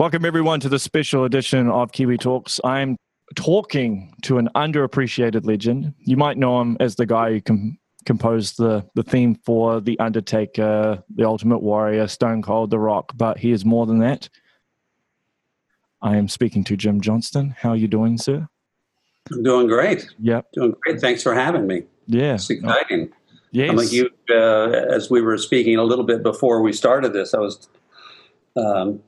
Welcome, everyone, to the special edition of Kiwi Talks. I'm talking to an underappreciated legend. You might know him as the guy who com- composed the, the theme for The Undertaker, The Ultimate Warrior, Stone Cold, The Rock, but he is more than that. I am speaking to Jim Johnston. How are you doing, sir? I'm doing great. Yep. Doing great. Thanks for having me. Yeah. It's exciting. Yes. I'm like you, uh, as we were speaking a little bit before we started this, I was um,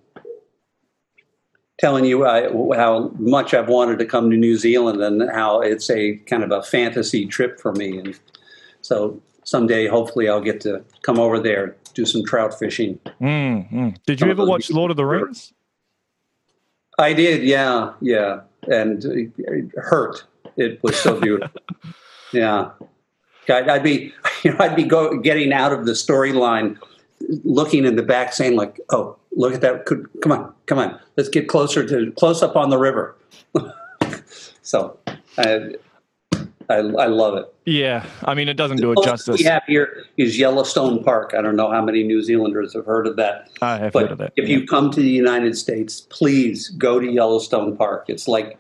telling you I, how much I've wanted to come to New Zealand and how it's a kind of a fantasy trip for me. And so someday, hopefully, I'll get to come over there, do some trout fishing. Mm, mm. Did you ever watch Lord of the Rings? I did, yeah, yeah. And it hurt. It was so beautiful. yeah. I'd, I'd be, you know, I'd be go, getting out of the storyline, looking in the back, saying like, "Oh, look at that! Could, come on, come on, let's get closer to close up on the river." so, I, I, I love it. Yeah, I mean, it doesn't do it justice. We have here is Yellowstone Park. I don't know how many New Zealanders have heard of that. I have But heard of that. if you come to the United States, please go to Yellowstone Park. It's like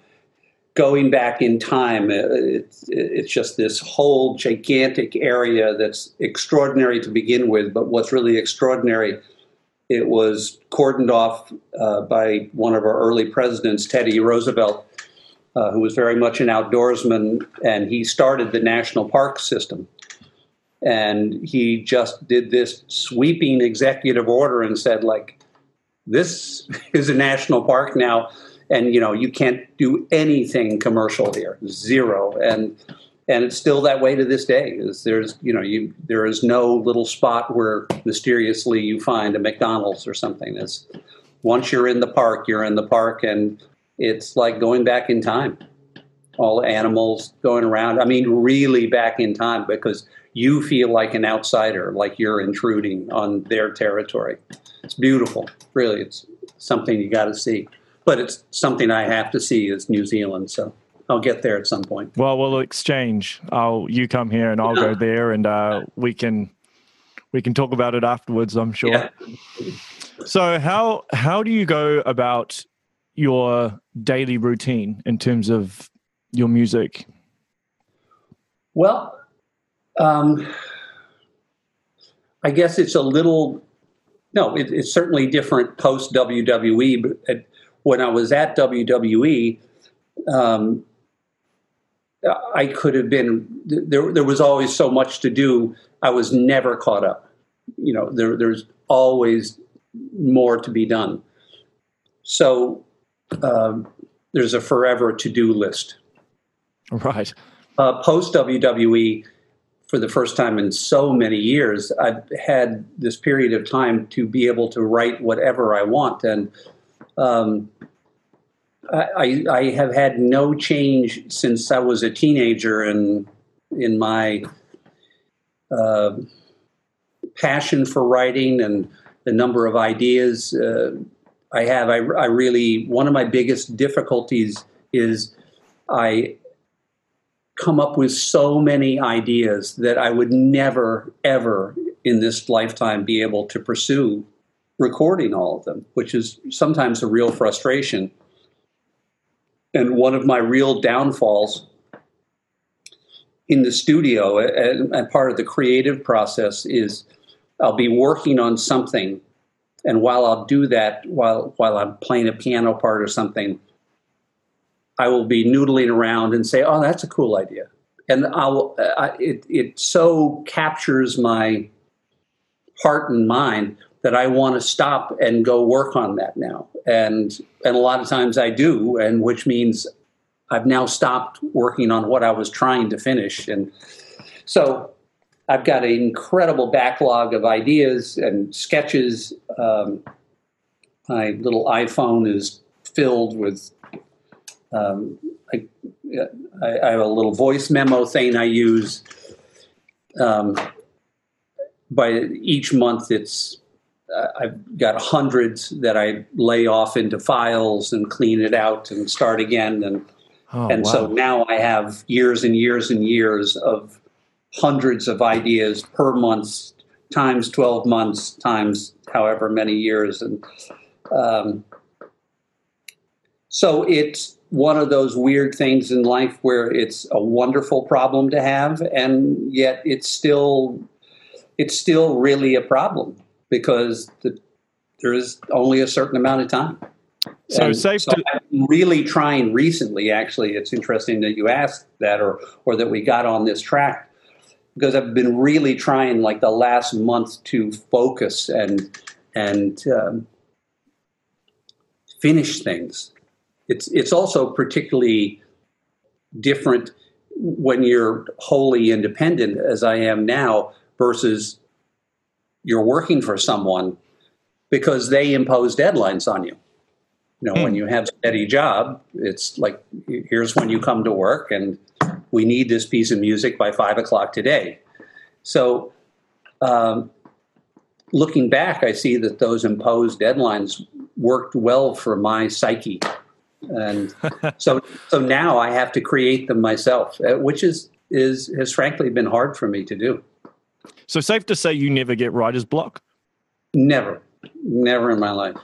going back in time. Uh, It's, it's just this whole gigantic area that's extraordinary to begin with. But what's really extraordinary, it was cordoned off uh, by one of our early presidents, Teddy Roosevelt, uh, who was very much an outdoorsman, and he started the national park system. And he just did this sweeping executive order and said, like, this is a national park now and you know you can't do anything commercial here zero. And and it's still that way to this day is there's you know you there is no little spot where mysteriously you find a mcdonald's or something. It's once you're in the park you're in the park and it's like going back in time. All animals going around. I mean really back in time because you feel like an outsider like you're intruding on their territory. It's beautiful really. It's something you got to see but it's something i have to see is new zealand so i'll get there at some point Well, we'll exchange. I'll you come here and I'll go there, and uh, we can we can talk about it afterwards. I'm sure. Yeah. So how how do you go about your daily routine in terms of your music? well um, i guess it's a little no it, it's certainly different post wwe but when i was at wwe um, I could have been there. There was always so much to do. I was never caught up. You know, there, there's always more to be done. So um, there's a forever to do list. Right. Uh, Post WWE, for the first time in so many years, I've had this period of time to be able to write whatever I want, and um, I, I have had no change since I was a teenager in in my uh, passion for writing and the number of ideas uh, I have. I, I really one of my biggest difficulties is I come up with so many ideas that I would never ever in this lifetime be able to pursue recording all of them, which is sometimes a real frustration. And one of my real downfalls in the studio and, and part of the creative process is I'll be working on something, and while I'll do that, while while I'm playing a piano part or something, I will be noodling around and say, "Oh, that's a cool idea," and I'll I, it it so captures my heart and mind that I want to stop and go work on that now. And and a lot of times I do, and which means I've now stopped working on what I was trying to finish. And so I've got an incredible backlog of ideas and sketches. Um, my little iPhone is filled with. Um, I, I, have a little voice memo thing I use. Um, by each month, it's I've got hundreds that I lay off into files and clean it out and start again. And Oh, and wow. so now I have years and years and years of hundreds of ideas per month, times 12 months, times however many years. And um, So it's one of those weird things in life where it's a wonderful problem to have, and yet it's still it's still really a problem because the, there is only a certain amount of time. So And safe so to I'm really trying recently. Actually, it's interesting that you asked that, or or that we got on this track, because I've been really trying, like the last month, to focus and and um, finish things. It's it's also particularly different when you're wholly independent, as I am now, versus you're working for someone because they impose deadlines on you. You know, when Hmm. you have a steady job, it's like here's when you come to work, and we need this piece of music by five o'clock today. So, um, looking back, I see that those imposed deadlines worked well for my psyche, and so so now I have to create them myself, uh, which is is has frankly been hard for me to do. So safe to say you never get writer's block. Never, never in my life,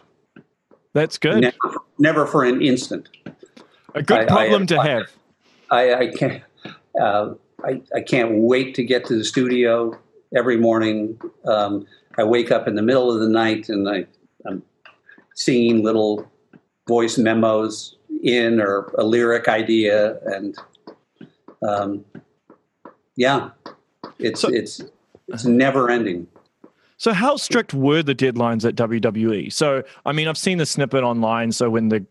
That's good. never, never for an instant. A good I- I- problem to I- have. I, I can't. Uh, I, I can't wait to get to the studio every morning. Um, I wake up in the middle of the night and I, I'm seeing little voice memos in or a lyric idea, and um, yeah, it's So- it's it's never ending. So how strict were the deadlines at WWE? So I mean, I've seen the snippet online. So when the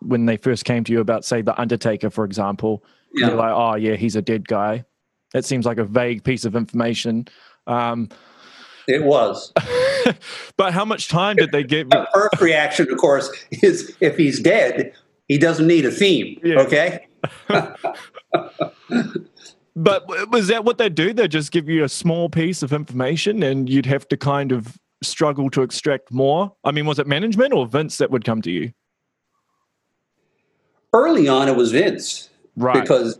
when they first came to you about, say, the Undertaker, for example, Yeah. you're like, oh yeah, he's a dead guy. It seems like a vague piece of information. Um, It was. but how much time did they give? The first reaction, of course, is if he's dead, he doesn't need a theme. Yeah. Okay. But was that what they do? They just give you a small piece of information, and you'd have to kind of struggle to extract more. I mean, was it management or Vince that would come to you? Early on, it was Vince. Right. because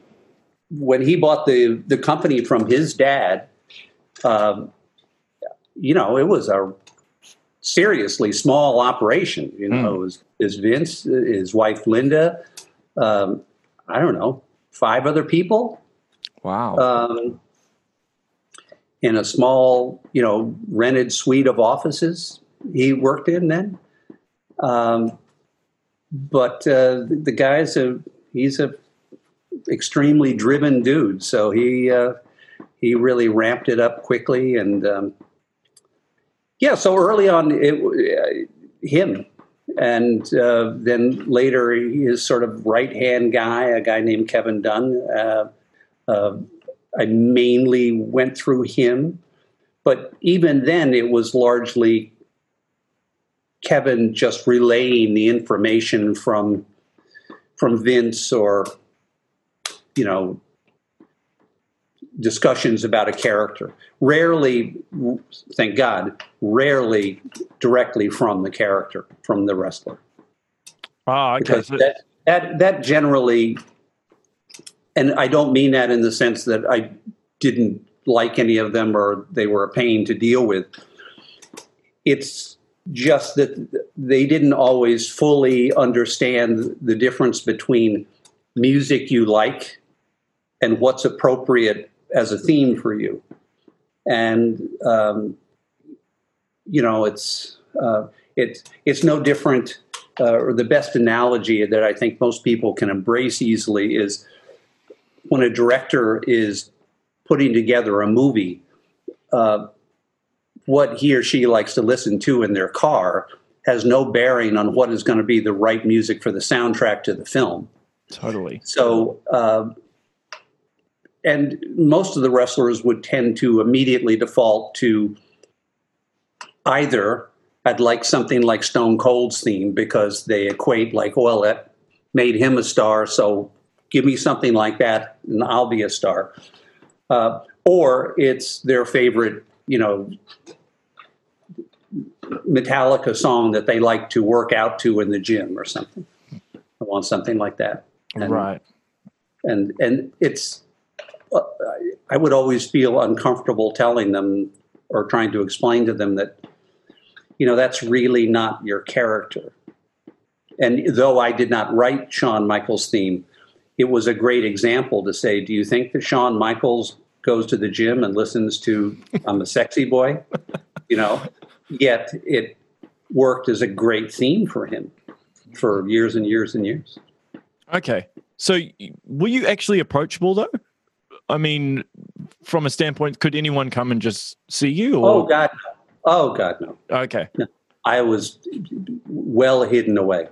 when he bought the the company from his dad, um, you know, it was a seriously small operation. You know, Mm. it was is Vince, his wife Linda, um, I don't know, five other people wow. um, in a small, you know, rented suite of offices he worked in then. Um, but uh, the guy's a he's a extremely driven dude, so he uh, he really ramped it up quickly and um, yeah. So early on, it uh, him. And uh, then later, his sort of right hand guy, a guy named Kevin Dunn, uh, I mainly went through him, but even then, it was largely Kevin just relaying the information from from Vince or you know discussions about a character. Rarely, thank God, rarely directly from the character, from the wrestler Ah, okay. because that, that that generally and I don't mean that in the sense that I didn't like any of them or they were a pain to deal with. It's just that they didn't always fully understand the difference between music you like and what's appropriate as a theme for you. And um, you know, it's uh, it's it's no different uh, or the best analogy that I think most people can embrace easily is when a director is putting together a movie, uh, what he or she likes to listen to in their car has no bearing on what is going to be the right music for the soundtrack to the film. totally. So, uh, and most of the wrestlers would tend to immediately default to either I'd like something like Stone Cold's theme because they equate like, well, that made him a star, so give me something like that and I'll be a star. Uh, or it's their favorite, you know, Metallica song that they like to work out to in the gym or something. I want something like that. And- right. and and it's uh, I would always feel uncomfortable telling them or trying to explain to them that you know that's really not your character and though I did not write Shawn Michaels' theme, it was a great example to say, do you think that Shawn Michaels goes to the gym and listens to I'm a sexy boy? You know, yet it worked as a great theme for him for years and years and years. Okay. So were you actually approachable though? I mean, from a standpoint, could anyone come and just see you? Or? Oh God, no. oh God, no. Okay. No. I was well hidden away.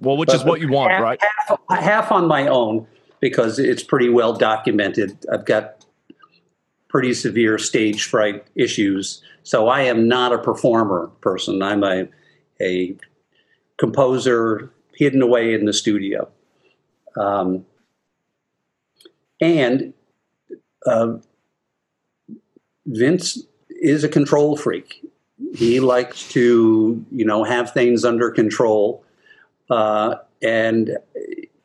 Well, which but is what you want, half, right? Half, half on my own because it's pretty well documented. I've got pretty severe stage fright issues, so I am not a performer person. I'm a a composer hidden away in the studio. Um, and uh, Vince is a control freak. He likes to, you know, have things under control. Uh, and,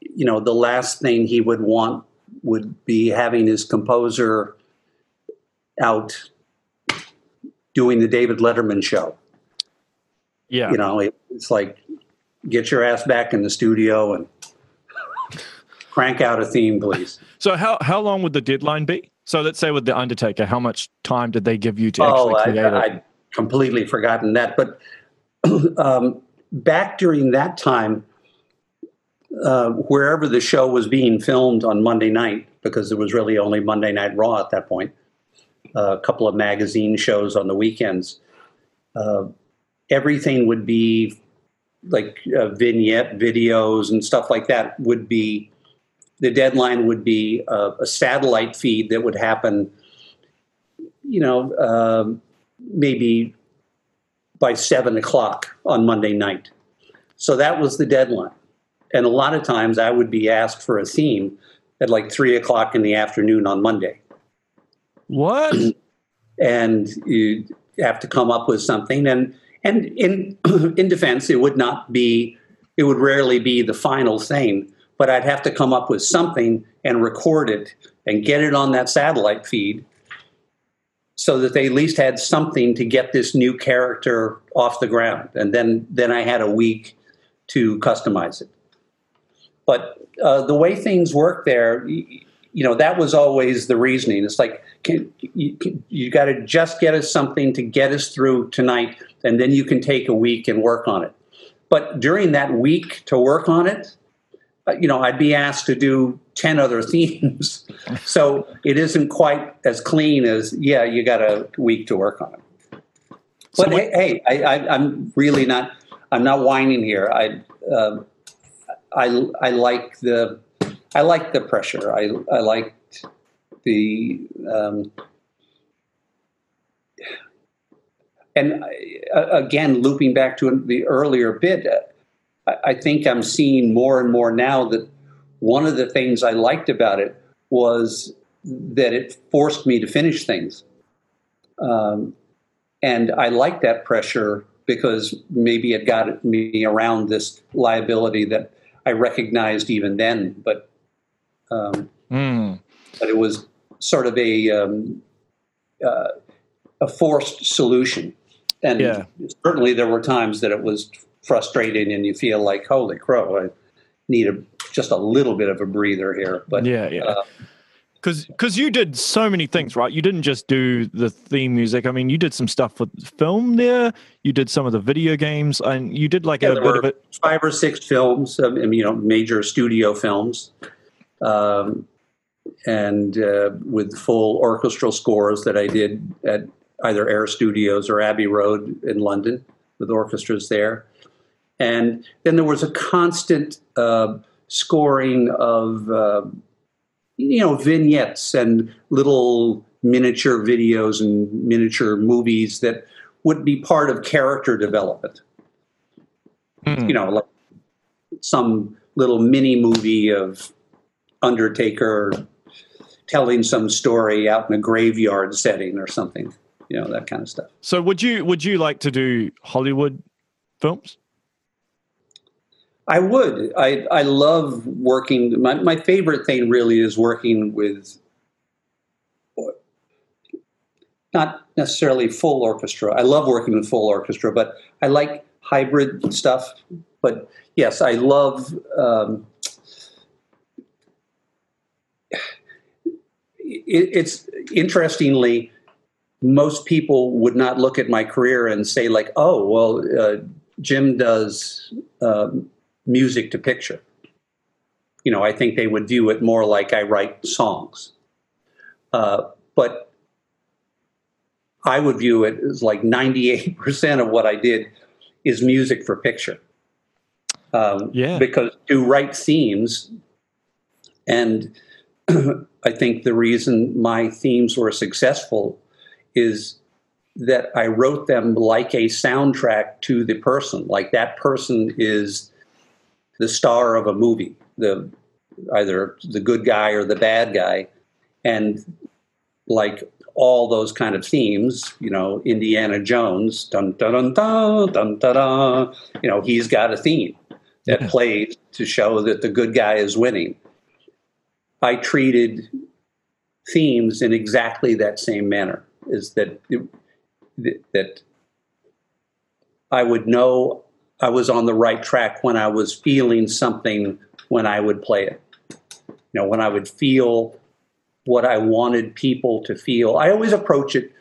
you know, the last thing he would want would be having his composer out doing the David Letterman show. Yeah. You know, it, it's like, get your ass back in the studio and crank out a theme, please. So how how long would the deadline be? So let's say with the Undertaker, how much time did they give you to oh, actually create I, it? I'd completely forgotten that, but um, back during that time, uh, wherever the show was being filmed on Monday night, because there was really only Monday Night Raw at that point, uh, a couple of magazine shows on the weekends. Uh, everything would be like uh, vignette videos and stuff like that would be the deadline would be a, satellite feed that would happen you know um, maybe by seven o'clock on monday night. So that was the deadline. And a lot of times i would be asked for a theme at like three o'clock in the afternoon on monday. What? And you have to come up with something. And and in in defense, it would not be, it would rarely be the final thing, but I'd have to come up with something and record it and get it on that satellite feed so that they at least had something to get this new character off the ground. And then then I had a week to customize it. But uh, the way things work there, you know, that was always the reasoning. It's like, can, you, you got to just get us something to get us through tonight, and then you can take a week and work on it. But during that week to work on it, uh, you know, I'd be asked to do 10 other themes. so it isn't quite as clean as, yeah, you got a week to work on it. But so hey, hey I, am really not, I'm not whining here. I, uh, I, I like the, I like the pressure. I, I liked the, um, and again, looping back to the earlier bit, I, I think I'm seeing more and more now that one of the things I liked about it was that it forced me to finish things. Um, and I liked that pressure because maybe it got me around this liability that I recognized even then. But um, mm. But it was sort of a um, uh, a forced solution, and yeah. certainly there were times that it was frustrating, and you feel like, "Holy crow! I need a, just a little bit of a breather here." But yeah, yeah. Uh, because because you did so many things, right? You didn't just do the theme music. I mean, you did some stuff with film there. You did some of the video games, and you did like yeah, a bit of it. Five or six films, um, you know, major studio films um, and uh, with full orchestral scores that I did at either Air Studios or Abbey Road in London with orchestras there. And then there was a constant uh, scoring of, uh, you know, vignettes and little miniature videos and miniature movies that would be part of character development. Mm. You know, like some little mini movie of Undertaker telling some story out in a graveyard setting or something, you know, that kind of stuff. So would you would you like to do Hollywood films? I would. I I love working. My my favorite thing really is working with not necessarily full orchestra. I love working with full orchestra, but I like hybrid stuff. but yes, I love. Um, it, it's interestingly, most people would not look at my career and say like, "Oh, well, uh, Jim does uh, music to picture." You know, I think they would view it more like I write songs. Uh, but I would view it as like 98% of what I did is music for picture. Um, yeah. Because to write themes, and I think the reason my themes were successful is that I wrote them like a soundtrack to the person. Like that person is the star of a movie, the either the good guy or the bad guy, and like all those kind of themes, you know, Indiana Jones, dun dun dun dun dun dun, dun you know, he's got a theme that yeah. plays to show that the good guy is winning. I treated themes in exactly that same manner. Is that that I would know I was on the right track when I was feeling something when I would play it. You know, when I would feel what I wanted people to feel. I always approach it,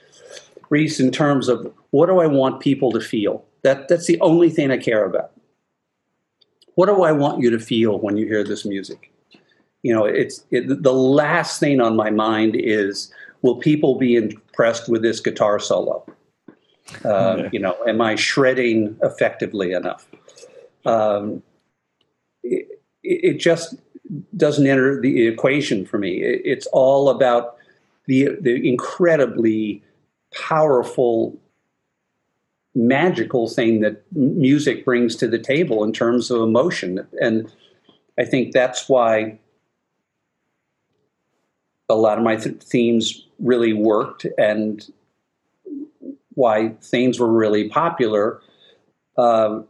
Reese, in terms of what do I want people to feel? That, that's the only thing I care about. What do I want you to feel when you hear this music? You know, it's it, the last thing on my mind is will people be impressed with this guitar solo? Uh, you know, am I shredding effectively enough? Um, it, it, just doesn't enter the equation for me. It's all about the the incredibly powerful magical thing that music brings to the table in terms of emotion and i think that's why a lot of my th- themes really worked and why things were really popular um,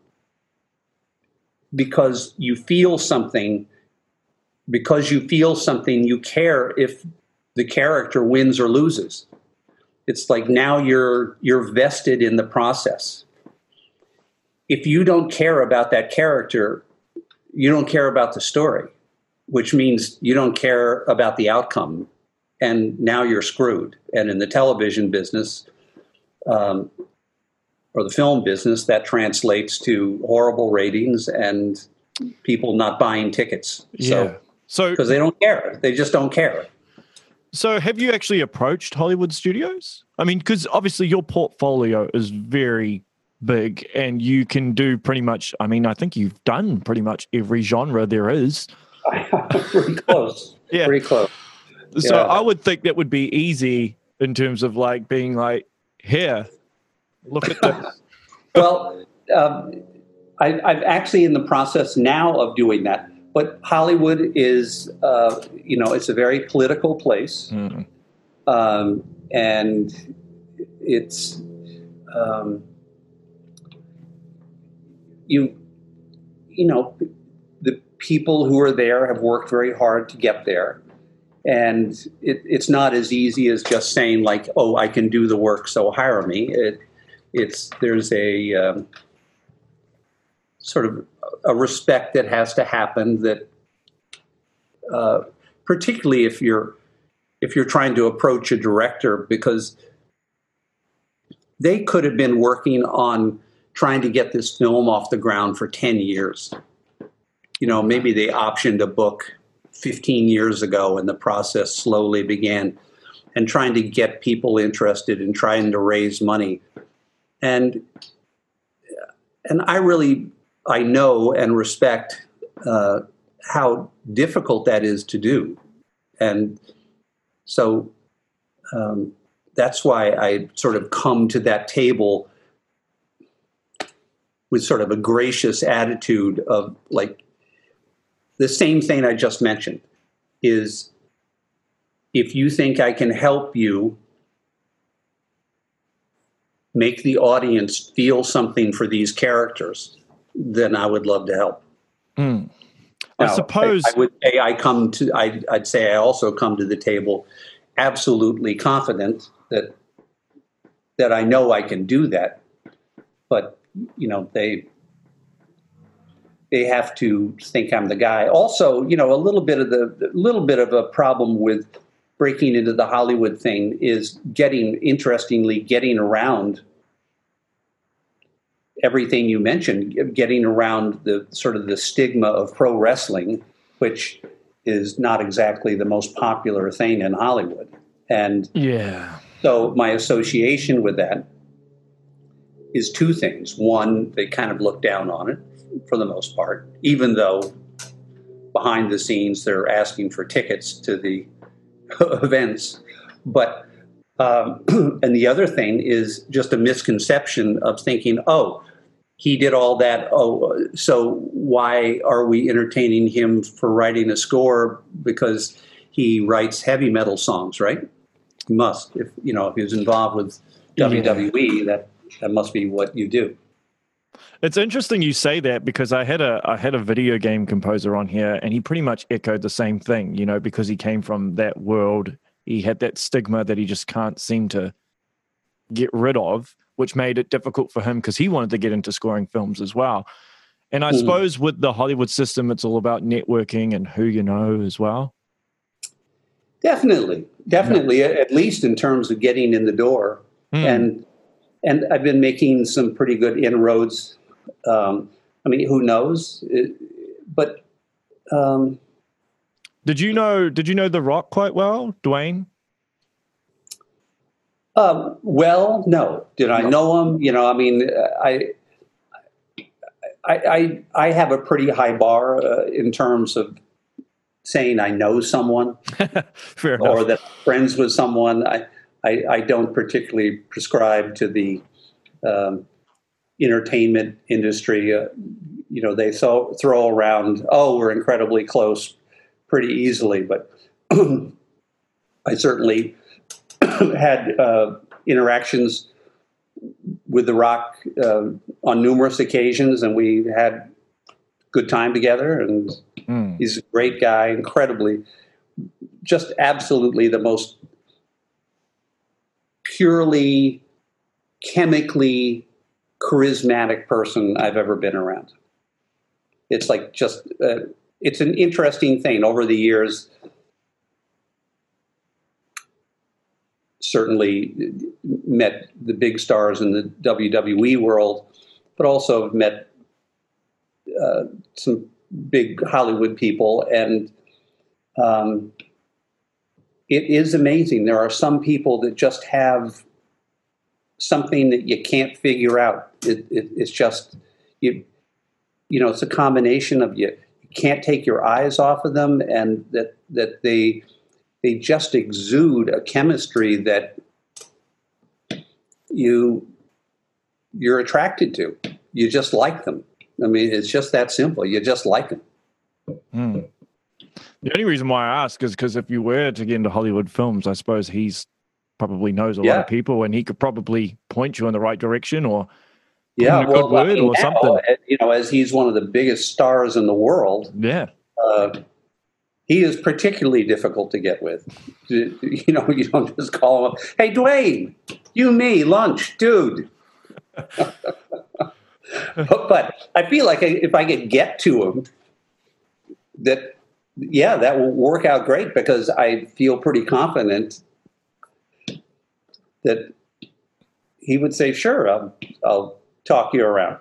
because you feel something because you feel something, you care if the character wins or loses. It's like now you're you're vested in the process. If you don't care about that character, you don't care about the story, which means you don't care about the outcome, and now you're screwed. And in the television business, um, or the film business, that translates to horrible ratings and people not buying tickets. Yeah. So so because they don't care, they just don't care. So, have you actually approached Hollywood studios? I mean, because obviously your portfolio is very big and you can do pretty much, I mean, I think you've done pretty much every genre there is. pretty close. yeah. Pretty close. So, yeah. I would think that would be easy in terms of like being like, here, look at this. well, um, I, I'm actually in the process now of doing that but Hollywood is, uh, you know, it's a very political place, mm. um, and it's um, you, you know, the people who are there have worked very hard to get there, and it, it's not as easy as just saying like, "Oh, I can do the work, so hire me." It, it's there's a um, sort of a respect that has to happen that uh, particularly if you're if you're trying to approach a director because they could have been working on trying to get this film off the ground for 10 years you know maybe they optioned a book 15 years ago and the process slowly began and trying to get people interested in trying to raise money and and i really I know and respect uh, how difficult that is to do. And so um, that's why I sort of come to that table with sort of a gracious attitude of like the same thing I just mentioned is if you think I can help you make the audience feel something for these characters, then I would love to help. Mm. I now, suppose I, I, would say I come to. I, I'd say I also come to the table absolutely confident that that I know I can do that. But you know, they they have to think I'm the guy. Also, you know, a little bit of the a little bit of a problem with breaking into the Hollywood thing is getting interestingly getting around everything you mentioned, getting around the sort of the stigma of pro wrestling, which is not exactly the most popular thing in Hollywood. And yeah. So my association with that is two things. One, they kind of look down on it for the most part, even though behind the scenes they're asking for tickets to the events. But um, and the other thing is just a misconception of thinking, oh, he did all that. Oh, so why are we entertaining him for writing a score because he writes heavy metal songs, right? He must. If you know, if he was involved with WWE, yeah. that that must be what you do. It's interesting you say that because I had a I had a video game composer on here and he pretty much echoed the same thing, you know, because he came from that world. He had that stigma that he just can't seem to get rid of, which made it difficult for him because he wanted to get into scoring films as well. And I mm. suppose with the Hollywood system, it's all about networking and who you know as well. Definitely, definitely. Yeah. At least in terms of getting in the door, mm. and and I've been making some pretty good inroads. Um, I mean, who knows? It, but um, did you know? Did you know The Rock quite well, Dwayne? Um, well, no. Did I know him? You know, I mean, I, I, I, I have a pretty high bar uh, in terms of saying I know someone or that I'm friends with someone. I, I, I don't particularly prescribe to the um, entertainment industry. Uh, you know, they throw, throw around, oh, we're incredibly close pretty easily, but I certainly had uh, interactions with The Rock uh, on numerous occasions, and we had good time together. And mm. he's a great guy, incredibly, just absolutely the most purely chemically charismatic person I've ever been around. It's like just, uh, it's an interesting thing over the years. Certainly met the big stars in the WWE world, but also met uh, some big Hollywood people. And um, it is amazing. There are some people that just have something that you can't figure out. It, it, it's just you, you know, it's a combination of you, you can't take your eyes off of them, and that that they they just exude a chemistry that you you're attracted to. You just like them. I mean, it's just that simple. You just like them. Mm. The only reason why I ask is because if you were to get into Hollywood films, I suppose he's probably knows a yeah. lot of people and he could probably point you in the right direction or yeah, well, I mean, or now, something. You know, as he's one of the biggest stars in the world. Yeah. Uh, he is particularly difficult to get with. You know, you don't just call him up, hey, Dwayne, you, me, lunch, dude. but I feel like if I could get to him, that yeah, that will work out great because I feel pretty confident that he would say, "Sure, I'll, I'll talk you around."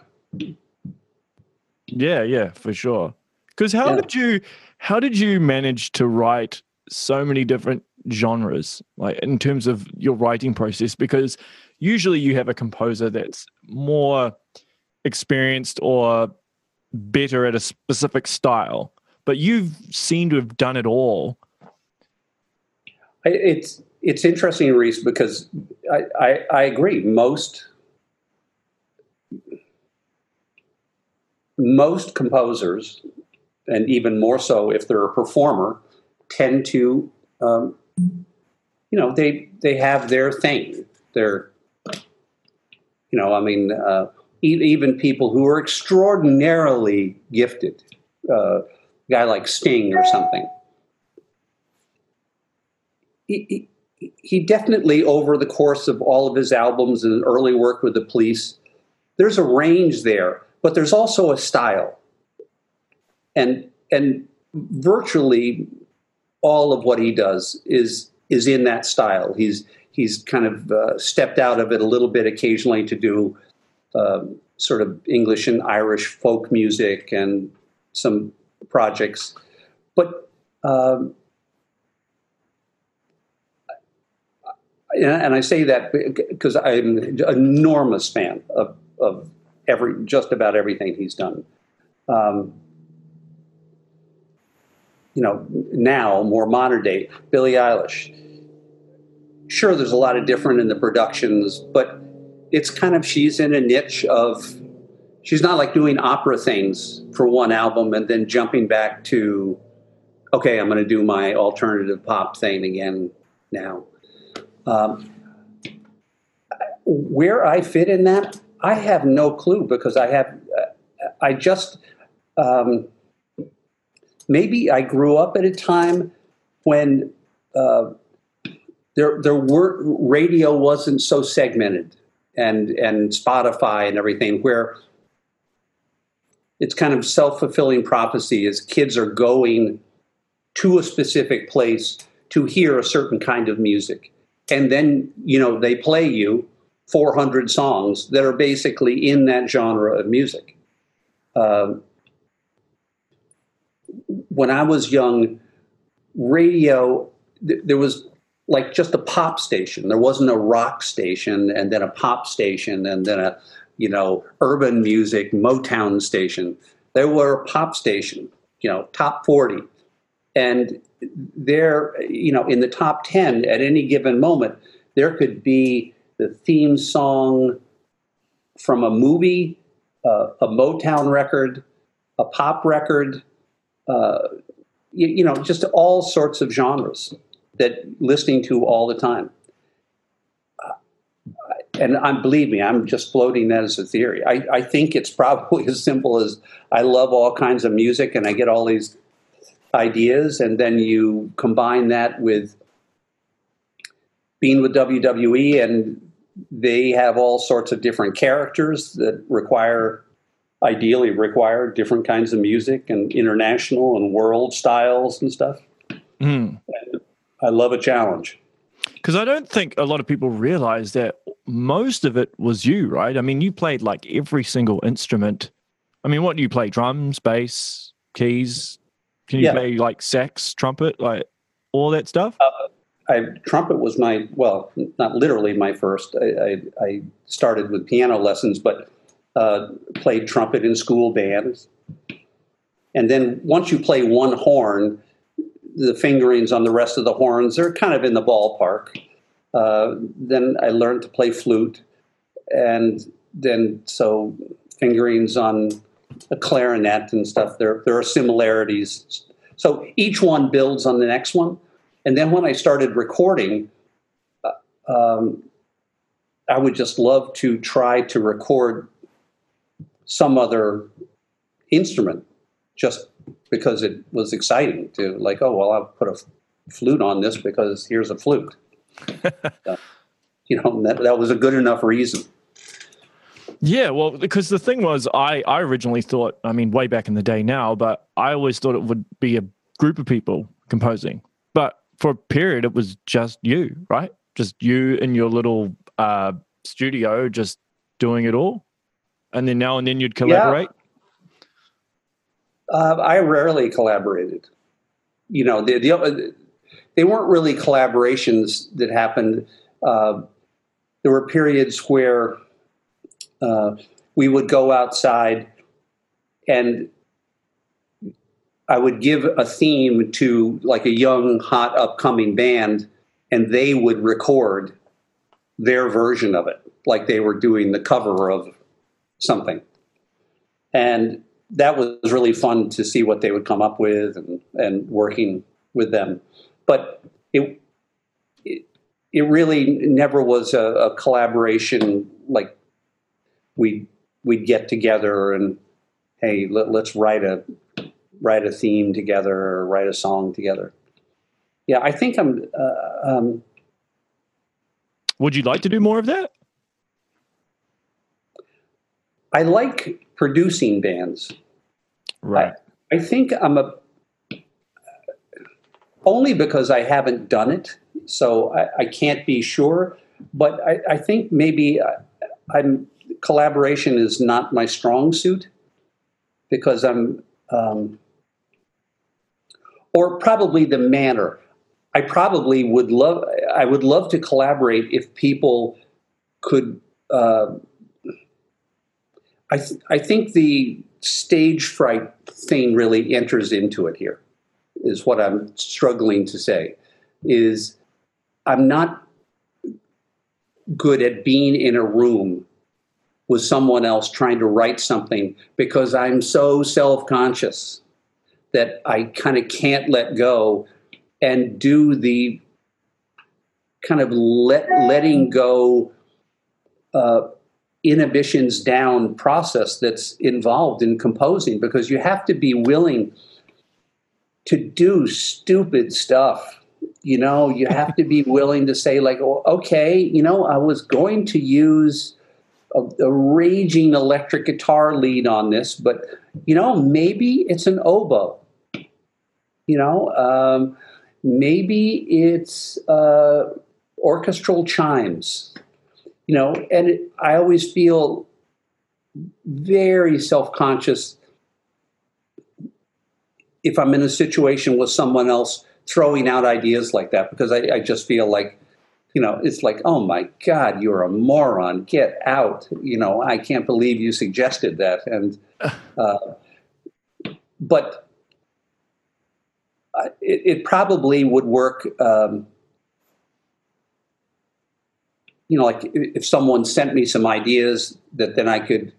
Yeah, yeah, for sure. Because how yeah. did you how did you manage to write so many different genres, like in terms of your writing process? Because usually you have a composer that's more experienced or better at a specific style, but you've seemed to have done it all. It's it's interesting, Reese, because I, I, I agree. Most most composers, and even more so if they're a performer, tend to um, you know they they have their thing. They're you know I mean uh, even people who are extraordinarily gifted, uh, a guy like Sting or something. He, he definitely, over the course of all of his albums and early work with the police, there's a range there, but there's also a style. and and virtually all of what he does is is in that style. He's he's kind of uh, stepped out of it a little bit occasionally to do uh, sort of English and Irish folk music and some projects, but. Um, and I say that because I'm an enormous fan of, of every just about everything he's done. Um, you know, now more modern day, Billie Eilish. Sure, there's a lot of different in the productions, but it's kind of she's in a niche of she's not like doing opera things for one album and then jumping back to okay, I'm going to do my alternative pop thing again now. Um, where I fit in that, I have no clue because I have, uh, I just, um, maybe I grew up at a time when uh, there there were radio wasn't so segmented and and Spotify and everything where it's kind of self fulfilling prophecy as kids are going to a specific place to hear a certain kind of music. And then you know they play you 400 songs that are basically in that genre of music. Um, when I was young, radio, th- there was like just a pop station. There wasn't a rock station and then a pop station and then a, you know, urban music Motown station. There were a pop station, you know, top 40. And there, you know, in the top 10 at any given moment, there could be the theme song from a movie, uh, a Motown record, a pop record, uh, you, you, know, just all sorts of genres that listening to all the time. Uh, and I'm believe me, I'm just floating that as a theory. I, I think it's probably as simple as I love all kinds of music and I get all these ideas, and then you combine that with being with WWE and they have all sorts of different characters that require ideally require different kinds of music and international and world styles and stuff. Mm. and i love a challenge. Because i don't think a lot of people realize that most of it was you right? I mean you played like every single instrument. I mean what do you play drums bass keys? Can you yeah. play like sax trumpet like all that stuff? Uh, I, trumpet was my well, not literally my first. I, I, I started with piano lessons, but uh, played trumpet in school bands. And then once you play one horn, the fingerings on the rest of the horns are kind of in the ballpark. Uh, then I learned to play flute, and then so fingerings on a clarinet and stuff. There there are similarities. So each one builds on the next one. And then when I started recording, uh, um, I would just love to try to record some other instrument just because it was exciting to like, oh, well, I'll put a flute on this because here's a flute. uh, you know, that, that was a good enough reason. Yeah, well, because the thing was, I, I originally thought, I mean, way back in the day now, but I always thought it would be a group of people composing. But for a period it was just you, right? Just you in your little uh, studio, just doing it all, and then now and then you'd collaborate. Yeah. Uh, I rarely collaborated. You know, the, the, they weren't really collaborations that happened. Uh, there were periods where uh, we would go outside and I would give a theme to like a young, hot, upcoming band, and they would record their version of it, like they were doing the cover of something. And that was really fun to see what they would come up with and, and working with them. But it, it, it really never was a, a collaboration like we we'd get together and hey let, us write a write a theme together or write a song together. Yeah, I think I'm. Uh, um, Would you like to do more of that? I like producing bands. Right. I think I'm a only because I haven't done it, so I, I can't be sure. But I, I think maybe I, I'm collaboration is not my strong suit because I'm, um, or probably the manner. I probably would love. I would love to collaborate if people could. Uh, I th- I think the stage fright thing really enters into it here. Is what I'm struggling to say. Is I'm not good at being in a room with someone else trying to write something because I'm so self conscious that I kind of can't let go and do the kind of let, letting go uh, inhibitions down process that's involved in composing because you have to be willing to do stupid stuff you know? You have to be willing to say like oh, okay you know i was going to use a, a, raging electric guitar lead on this but you know maybe it's an oboe you know um, maybe it's uh, orchestral chimes you know and it, i always feel very self-conscious if i'm in a situation with someone else throwing out ideas like that because I, I just feel like you know, it's like, oh my God, you're a moron. Get out. You know, I can't believe you suggested that. And, uh, but it, it, probably would work. Um, you know, like if someone sent me some ideas that then I could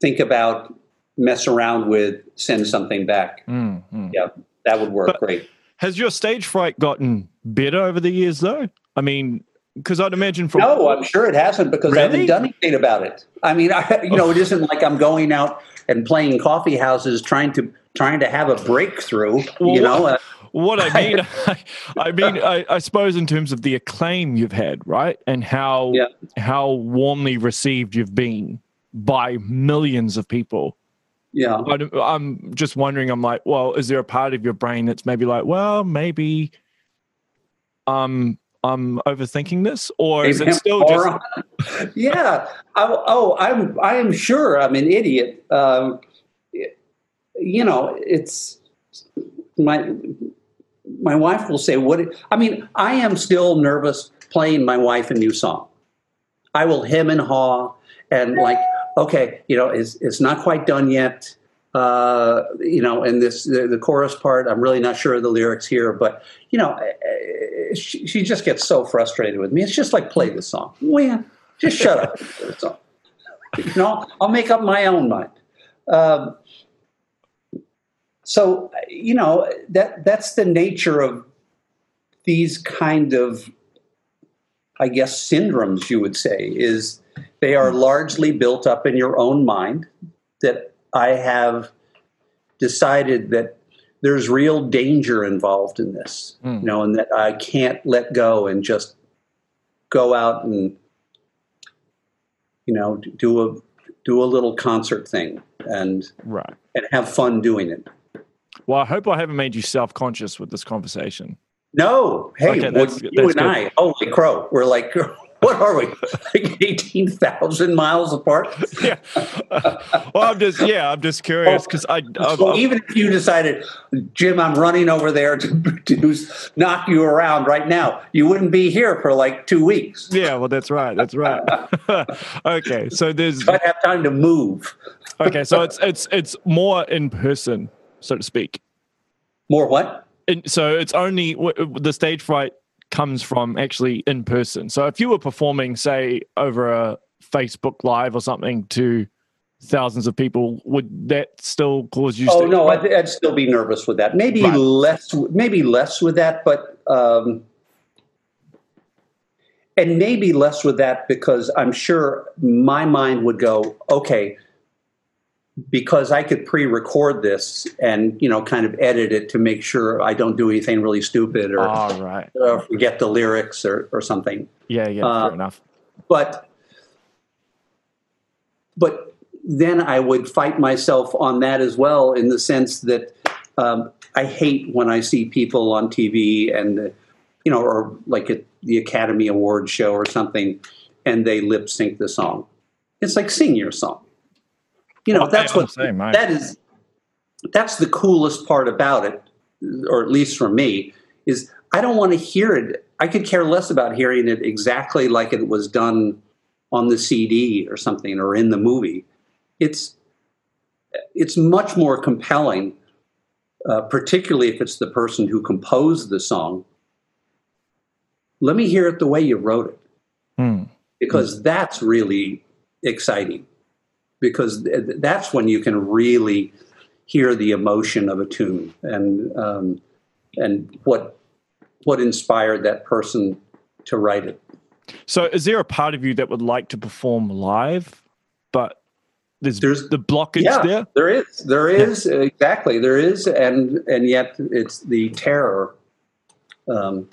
think about, mess around with, send something back. Mm-hmm. Yeah, that would work but, great. Has your stage fright gotten better over the years, though? I mean, because I'd imagine from no, I'm sure it hasn't because really? I haven't done anything about it. I mean, I, you know, it isn't like I'm going out and playing coffee houses trying to trying to have a breakthrough. Well, you know. Uh, what I mean, I, I mean, I, I, suppose in terms of the acclaim you've had, right, and how yeah. how warmly received you've been by millions of people. Yeah. But I'm just wondering, I'm like, well, is there a part of your brain that's maybe like, well, maybe um I'm overthinking this, or is it still just? yeah. I, oh, I'm. I am sure I'm an idiot. Um, you know, it's my my wife will say, "What?" I mean, I am still nervous playing my wife a new song. I will hem and haw and like okay, you know, it's, it's not quite done yet. Uh, you know, and this the, the, chorus part, I'm really not sure of the lyrics here, but you know, she, she just gets so frustrated with me. It's just like play the song. Well, just shut up. you know, I'll make up my own mind. Um, so you know that that's the nature of these kind of, I guess, syndromes. You would say is they are largely built up in your own mind that I have decided that there's real danger involved in this, mm. you know, and that I can't let go and just go out and you know do a do a little concert thing and right and have fun doing it. Well, I hope I haven't made you self conscious with this conversation. No, hey, okay, that's, you that's and good. I, holy crow, we're like what are we like 18,000 miles apart? Yeah. Well i'm just yeah i'm just curious oh, because i so even if you decided jim i'm running over there to, to knock you around right now you wouldn't be here for like two weeks. Yeah well that's right that's right. Okay so there's so i have time to move. Okay so it's it's it's more in person so to speak more what and so it's only the stage fright comes from actually in person. So if you were performing, say, over a Facebook Live or something to thousands of people, would that still cause you? Oh no, I'd, I'd, still be nervous with that. Maybe right. less, maybe less with that, but um, and maybe less with that because I'm sure my mind would go, okay, because I could pre-record this and you know kind of edit it to make sure I don't do anything really stupid or, oh, right. or forget the lyrics or, or something. Yeah, yeah, uh, fair enough. But but then I would fight myself on that as well, in the sense that um, I hate when I see people on TV and, you know, or like at the Academy Award show or something, and they lip sync the song. It's like sing your song. You know, that's I'm what that is. That's the coolest part about it, or at least for me, is I don't want to hear it. I could care less about hearing it exactly like it was done on the CD or something or in the movie. It's it's much more compelling, uh, particularly if it's the person who composed the song. Let me hear it the way you wrote it, Hmm. because that's really exciting. Because th- that's when you can really hear the emotion of a tune and um, and what what inspired that person to write it. So, is there a part of you that would like to perform live, but there's, There's- the blockage yeah, there? there is, there is exactly there is, and and yet it's the terror um,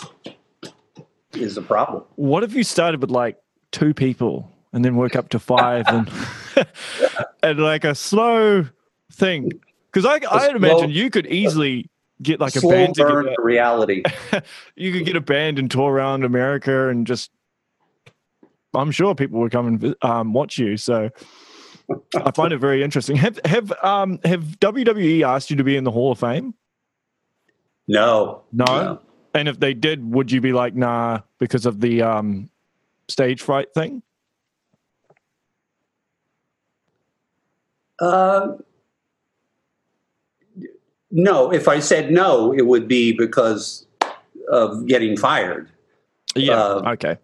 is the problem. What if you started with like two people and then work up to five and and like a slow thing? Because I, I'd slow- imagine you could easily get like a band burn to reality. You could get a band and tour around America and just. I'm sure people would come and um, watch you. So I find it very interesting. Have have um have WWE asked you to be in the Hall of Fame? No, No. No. And if they did, would you be like, nah, because of the um, stage fright thing? Uh, no, if I said no, it would be because of getting fired, Yeah. Uh, okay.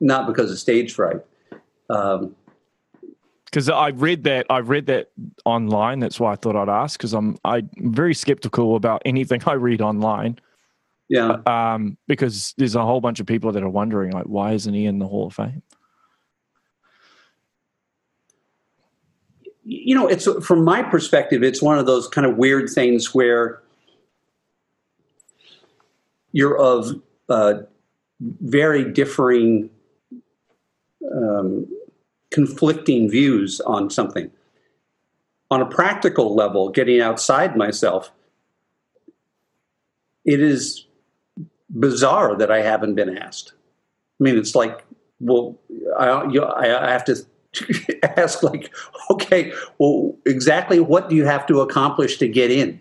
not because of stage fright. Um, Because I read that I read that online. That's why I thought I'd ask. Because I'm I'm very skeptical about anything I read online. yeah, Um, because there's a whole bunch of people that are wondering like, why isn't he in the Hall of Fame? You know, it's from my perspective, it's one of those kind of weird things where you're of uh, very differing, um, conflicting views on something. On a practical level, getting outside myself, it is bizarre that I haven't been asked. I mean, it's like, well, I, you, I, I have to ask, like, okay, well, exactly what do you have to accomplish to get in?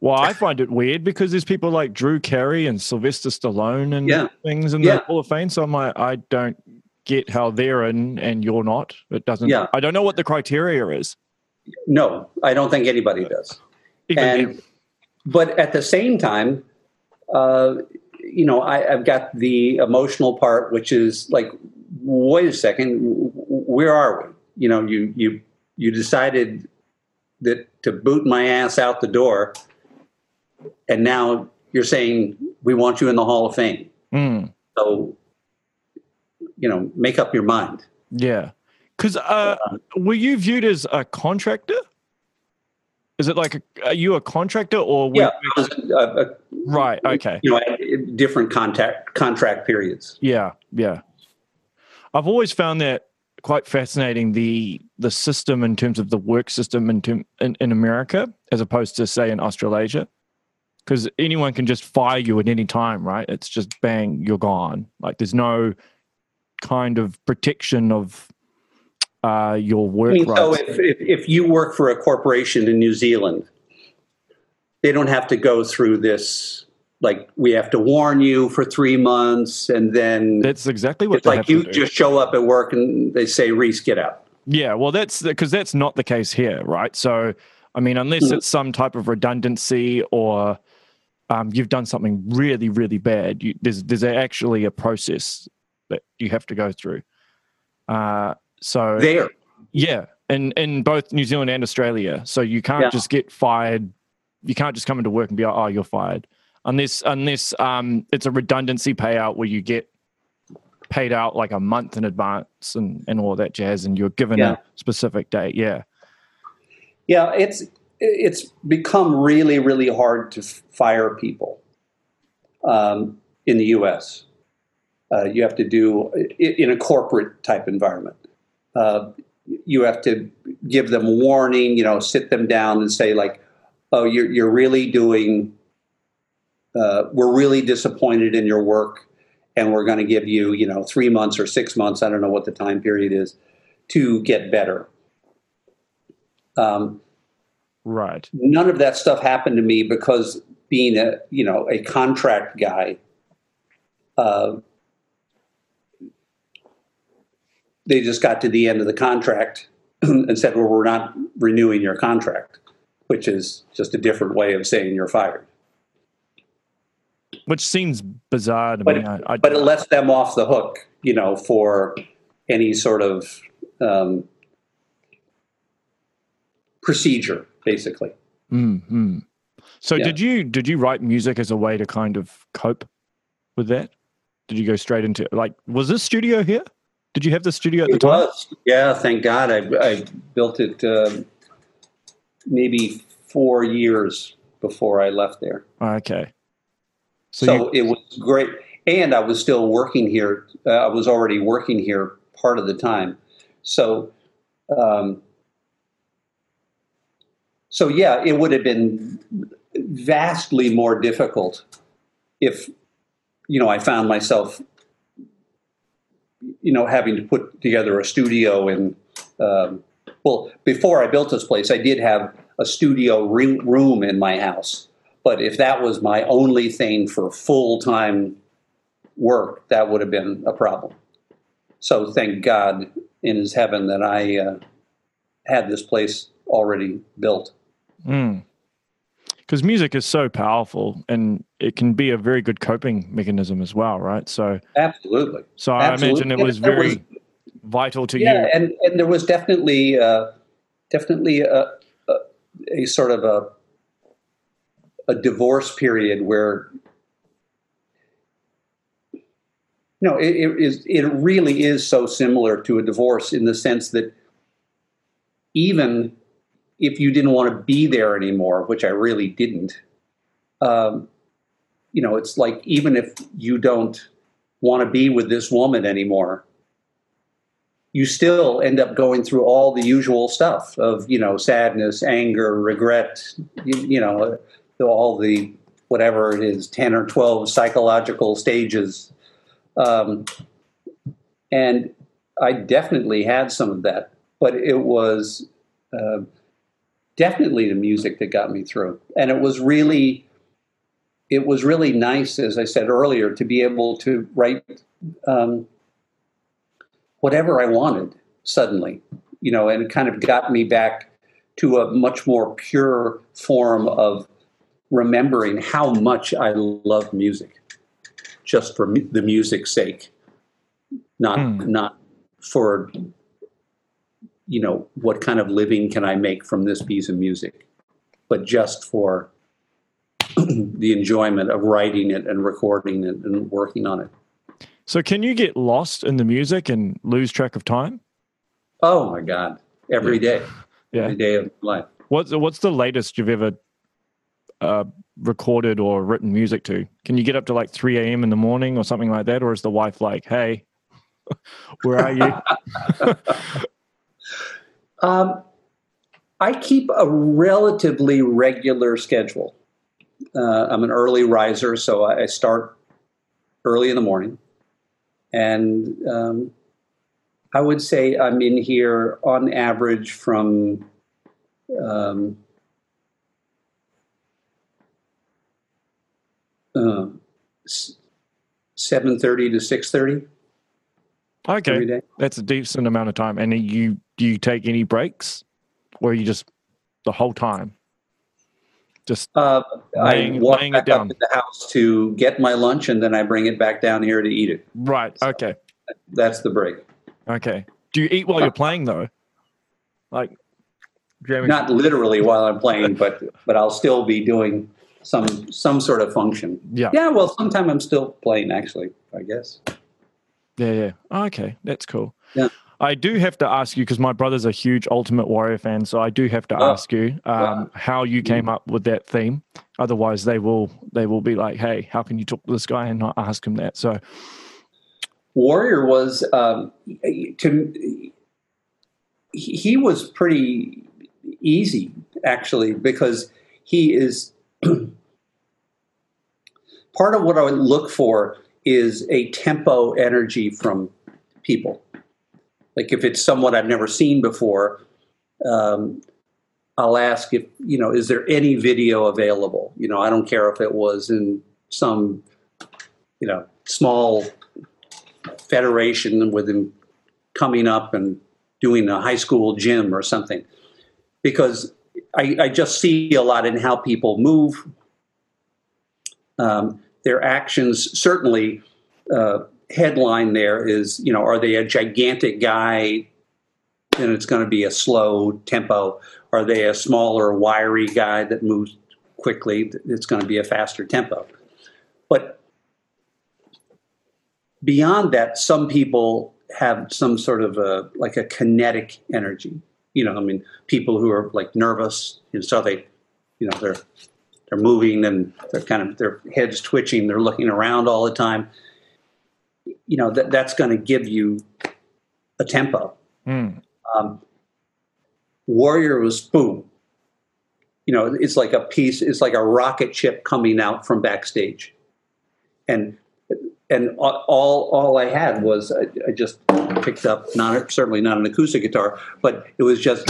Well, I find it weird because there's people like Drew Carey and Sylvester Stallone and Yeah. things in Yeah. the Hall of Fame. So I'm like, I don't get how they're in and you're not. It doesn't. Yeah. I don't know what the criteria is. No, I don't think anybody does. Even And, but at the same time, uh, you know, I, I've got the emotional part, which is like, wait a second, where are we? You know, you you you decided that to boot my ass out the door, and now you're saying we want you in the Hall of Fame. Mm. So, you know, make up your mind. Yeah. Because uh, were you viewed as a contractor? Is it like, a, are you a contractor or? were Yeah, you- I was, uh, uh, Right. Okay. you know, different contact contract periods. Yeah. Yeah. I've always found that quite fascinating the the system in terms of the work system in term, in, in America as opposed to say in Australasia. Because anyone can just fire you at any time, right? It's just bang, you're gone. Like there's no kind of protection of uh, your work I mean, so if, if, if you work for a corporation in New Zealand, they don't have to go through this. Like we have to warn you for three months, and then That's exactly what it's like you just show up at work and they say, "Reese, get out." Yeah, well, that's because that's not the case here, right? So, I mean, unless Mhm. it's some type of redundancy or um, you've done something really, really bad, you, there's there's actually a process that you have to go through. Uh, so, There, yeah, in in both New Zealand and Australia, so you can't Yeah. just get fired. You can't just come into work and be like, "Oh, you're fired," unless unless um, it's a redundancy payout where you get paid out like a month in advance and and all that jazz, and you're given Yeah. a specific date. Yeah, yeah, it's it's become really, really hard to fire people um, in the U.S. Uh, you have to do in a corporate type environment. Uh, you have to give them warning, you know, sit them down and say like, "Oh, you're you're really doing. Uh, we're really disappointed in your work, and we're going to give you, you know, three months or six months. I don't know what the time period is, to get better." Um, right. None of that stuff happened to me because being a you know a contract guy. Uh, they just got to the end of the contract and said, "Well, we're not renewing your contract," which is just a different way of saying you're fired. Which seems bizarre to but, me. I, I, but it lets them off the hook, you know, for any sort of um, procedure, basically. Mm-hmm. So Yeah. did you did you write music as a way to kind of cope with that? Did you go straight into like was this studio here? Did you have the studio at the It time? was, yeah. Thank God, I, I built it um maybe four years before I left there. Okay. So, So, you, it was great, and I was still working here. Uh, I was already working here part of the time. So, um, so yeah, it would have been vastly more difficult if you know I found myself you know having to put together a studio and um, well before I built this place I did have a studio re- room in my house but if that was my only thing for full time work, that would have been a problem. So thank God in His heaven that I uh, had this place already built. because music is so powerful and it can be a very good coping mechanism as well, right? So, Absolutely. so I Absolutely. imagine it was very was- vital to Yeah, you. and, and there was definitely uh, definitely a, a, a sort of a a divorce period where no, it, it is it really is so similar to a divorce in the sense that even if you didn't want to be there anymore, which I really didn't, um, you know, it's like even if you don't want to be with this woman anymore, you still end up going through all the usual stuff of you know sadness, anger, regret, you, you know, all the whatever it is, ten or twelve psychological stages, um, and I definitely had some of that, but it was uh, definitely the music that got me through, and it was really. It was really nice, as I said earlier, to be able to write um, whatever I wanted suddenly, you know, and it kind of got me back to a much more pure form of remembering how much I love music, just for mu- the music's sake, not Hmm. not for you know what kind of living can I make from this piece of music, but just for the enjoyment of writing it and recording it and working on it. So, can you get lost in the music and lose track of time? Oh my God! Every day, Yeah. every day of life. What's what's the latest you've ever uh, recorded or written music to? Can you get up to like three a.m. in the morning or something like that, or is the wife like, "Hey, where are you?" Um, I keep a relatively regular schedule. Uh, I'm an early riser, so I start early in the morning, and um, I would say I'm in here on average from um, uh, seven thirty to six thirty okay, that's a decent amount of time. And you do you take any breaks, or you just the whole time? Just Uh, Laying- I walk laying it back down. up to the house to get my lunch, and then I bring it back down here to eat it. right. Okay. That's the break. Okay. Do you eat while you're playing though? Like. Not literally while I'm playing, but but I'll still be doing some some sort of function. yeah. Yeah, well, sometime I'm still playing. Actually, I guess. Yeah, yeah. Okay, that's cool. Yeah. I do have to ask you because my brother's a huge Ultimate Warrior fan, so I do have to Oh, ask you um, wow. how you came up with that theme. Otherwise, they will they will be like, "Hey, how can you talk to this guy and not ask him that?" So, Warrior was um, to he was pretty easy actually because he is part of what I would look for is a tempo energy from people. Like if it's someone I've never seen before, um, I'll ask if you know, is there any video available? You know, I don't care if it was in some, you know, small federation with him coming up and doing a high school gym or something, because I, I just see a lot in how people move, um, their actions. Certainly, uh, headline there is you know, are they a gigantic guy? And it's going to be a slow tempo. Are they a smaller, wiry guy that moves quickly? It's going to be a faster tempo. But beyond that, some people have some sort of a like a kinetic energy. You know, I mean, people who are like nervous, and so they, you know, they're they're moving and they're kind of their heads twitching. They're looking around all the time. You know, that that's going to give you a tempo. Mm. Um, Warrior was boom. You know, it's like a piece. It's like a rocket ship coming out from backstage, and and all all I had was I, I just picked up not certainly not an acoustic guitar, but it was just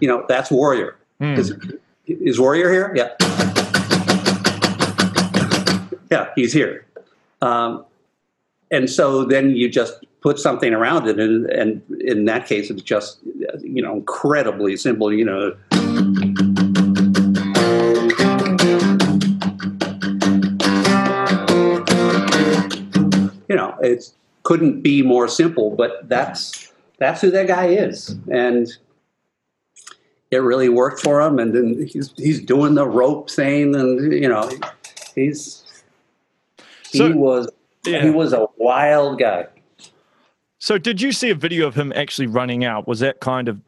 you know that's Warrior. Mm. Is, is Warrior here? Yeah, yeah, he's here. Um, and so then you just put something around it, and, and in that case, it's just you know incredibly simple. You know. You know, it couldn't be more simple, but that's that's who that guy is, and it really worked for him. And then he's he's doing the rope thing, and you know, he's he So- was Yeah. he was a wild guy. So, did you see a video of him actually running out? Was that kind of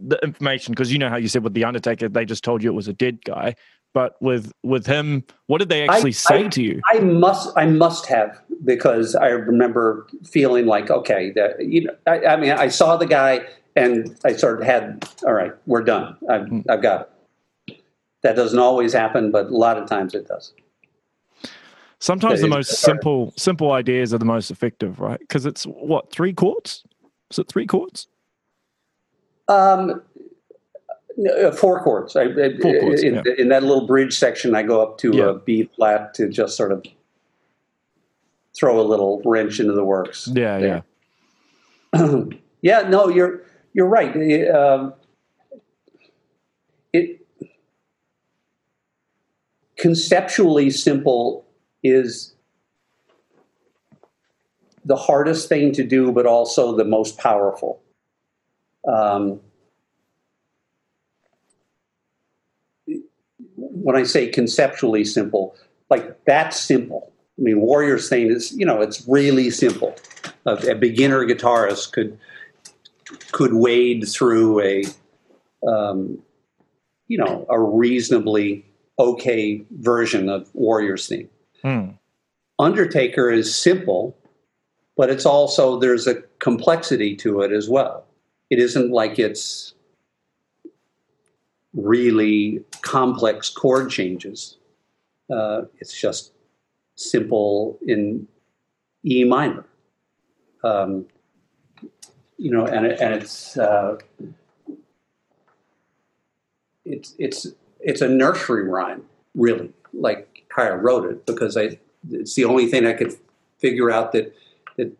the information? Because you know how you said with the Undertaker, they just told you it was a dead guy. But with with him, what did they actually say I- to you? I must, I must have because I remember feeling like, okay, that you know, I, I mean, I saw the guy and I sort of had, all right, we're done. I've, I've got it. That doesn't always happen, but a lot of times it does. Sometimes the most simple simple ideas are the most effective, right? Because it's what three chords? Is it three chords? Um, uh, four chords. I, I- Four chords, in, yeah. in that little bridge section, I go up to Yeah. a B flat to just sort of throw a little wrench into the works. Yeah, yeah. yeah, no, you're you're right. It, um, it conceptually simple is the hardest thing to do, but also the most powerful. Um, when I say conceptually simple, like that's simple. I mean, Warrior's thing is, you know, it's really simple. A, a beginner guitarist could could wade through a, um, you know, a reasonably okay version of Warrior's theme. Undertaker is simple, but it's also there's a complexity to it as well. It isn't like it's really complex chord changes. Uh, it's just simple in E minor. Um, you know, and and it's uh, it's it's it's a nursery rhyme, really, like I wrote it, because I it's the only thing I could figure out that that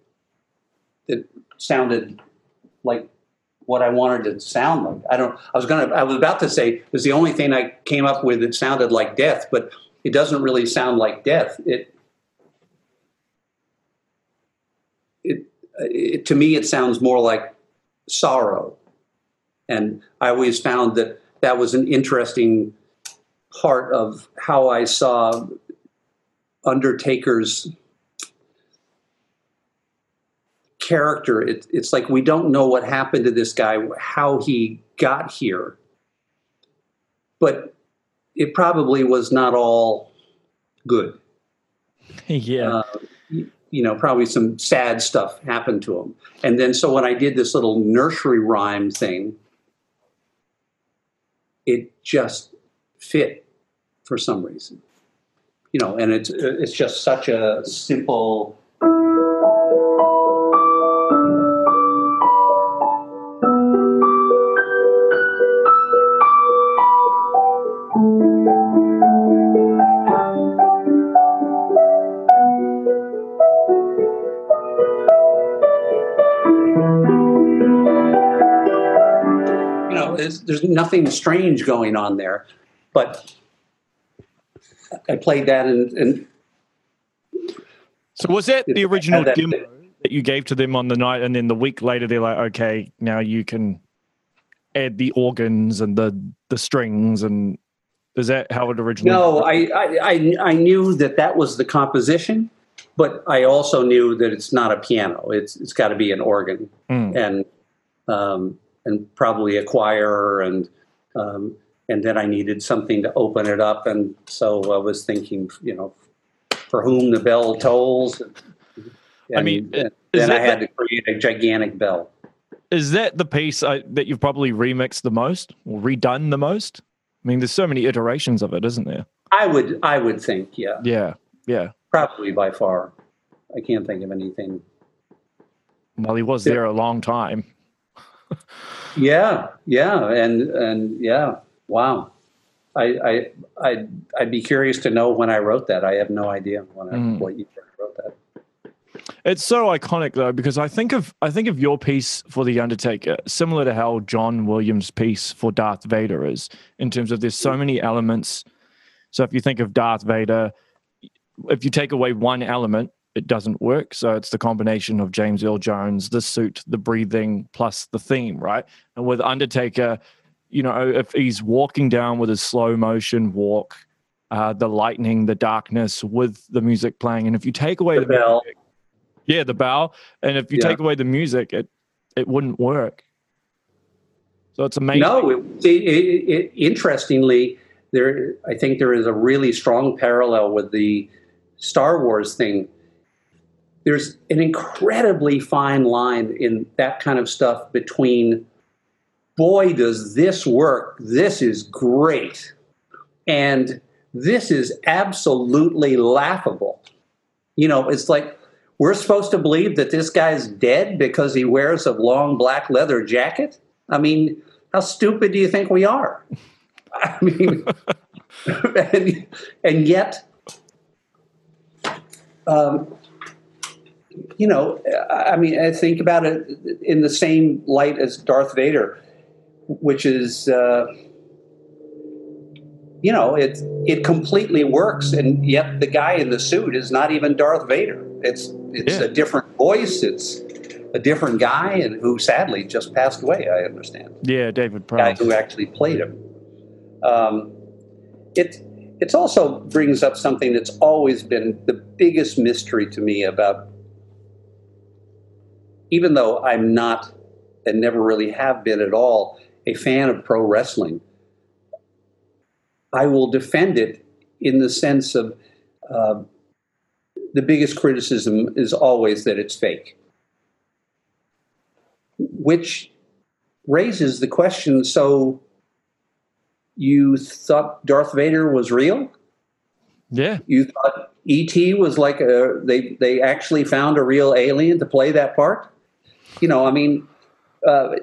that sounded like what I wanted it to sound like. I don't. I was gonna. I was about to say it was the only thing I came up with that sounded like death, but it doesn't really sound like death. It it, it to me it sounds more like sorrow, and I always found that that was an interesting part of how I saw Undertaker's character. It, it's like we don't know what happened to this guy, how he got here, but it probably was not all good. yeah. Uh, you, know, probably some sad stuff happened to him. And then, so when I did this little nursery rhyme thing, it just fit for some reason. You know, and it's it's just such a simple. There's, nothing strange going on there, but I played that and, and So was that the original that- demo that you gave to them on the night, and then the week later they're like, okay, now you can add the organs and the the strings, and is that how it originally? No, I, I, I, I knew that that was the composition, but I also knew that it's not a piano. It's it's got to be an organ Mm. and um, and probably a choir and um, and then I needed something to open it up, and so I was thinking, you know, for whom the bell tolls. And, I mean, and then I had to create a gigantic bell. Is that the piece I, that you've probably remixed the most or redone the most? I mean, there's so many iterations of it, isn't there? I would I would think, yeah, Yeah, yeah. probably by far. I can't think of anything Well, he was there a long time. Yeah, yeah, and and yeah, wow. I I I'd, I'd be curious to know when I wrote that. I have no idea when I Mm. what year I wrote that. It's so iconic though because I think of I think of your piece for the Undertaker similar to how John Williams' piece for Darth Vader is in terms of there's so many elements. So if you think of Darth Vader, if you take away one element, it doesn't work. So it's the combination of James Earl Jones, the suit, the breathing, plus the theme, right? And with Undertaker, you know, if he's walking down with his slow motion walk, uh, the lightning, the darkness, with the music playing, and if you take away The the, bell. music, yeah, the bow, and if you Yeah. take away the music, it it wouldn't work. So it's amazing. No, it, it, it, it, interestingly, there I think there is a really strong parallel with the Star Wars thing. There's an incredibly fine line in that kind of stuff between, boy, does this work? This is great, and this is absolutely laughable. You know, it's like we're supposed to believe that this guy's dead because he wears a long black leather jacket. I mean, how stupid do you think we are? I mean, and, and yet, um, you know, I mean, I think about it in the same light as Darth Vader, which is, uh, you know, it it completely works, and yet the guy in the suit is not even Darth Vader. It's it's Yeah. a different voice. It's a different guy, and who sadly just passed away. I understand Yeah, David guy who actually played him. Um, it it also brings up something that's always been the biggest mystery to me about, even though I'm not and never really have been at all a fan of pro wrestling. I will defend it in the sense of uh, the biggest criticism is always that it's fake, which raises the question so you thought Darth Vader was real? Yeah, You thought E.T. was like a they they actually found a real alien to play that part? You know, I mean, uh,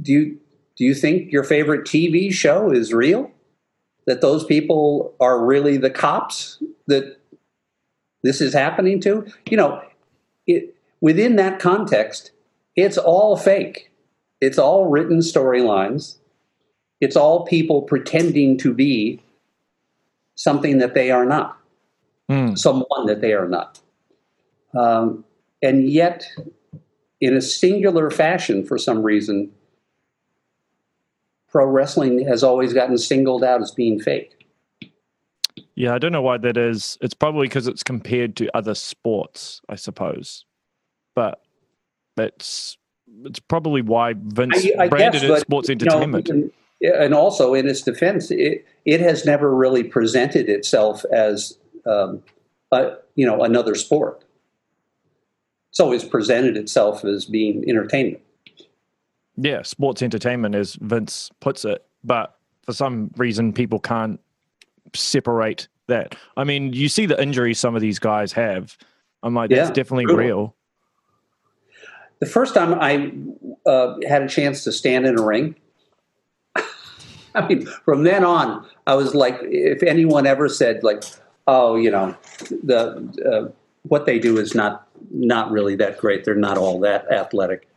do you do you think your favorite TV show is real? That those people are really the cops that this is happening to? You know, it within that context, it's all fake. It's all written storylines. It's all people pretending to be something that they are not Mm. someone that they are not. Um, and yet, in a singular fashion, for some reason, pro wrestling has always gotten singled out as being fake. yeah. I don't know why that is. It's probably because it's compared to other sports, I suppose. But that's it's probably why Vince I- I branded guess, it sports know, entertainment. and, and also, in its defense, it, it has never really presented itself as um, a, you know another sport. It's always presented itself as being entertainment. Yeah, sports entertainment, as Vince puts it, but for some reason, people can't separate that. I mean, you see the injuries some of these guys have. I'm like, that's Yeah, definitely brutal. real. The first time I uh, had a chance to stand in a ring, I mean, from then on, I was like, if anyone ever said like, "Oh, you know, the uh, what they do is not not really that great. They're not all that athletic,"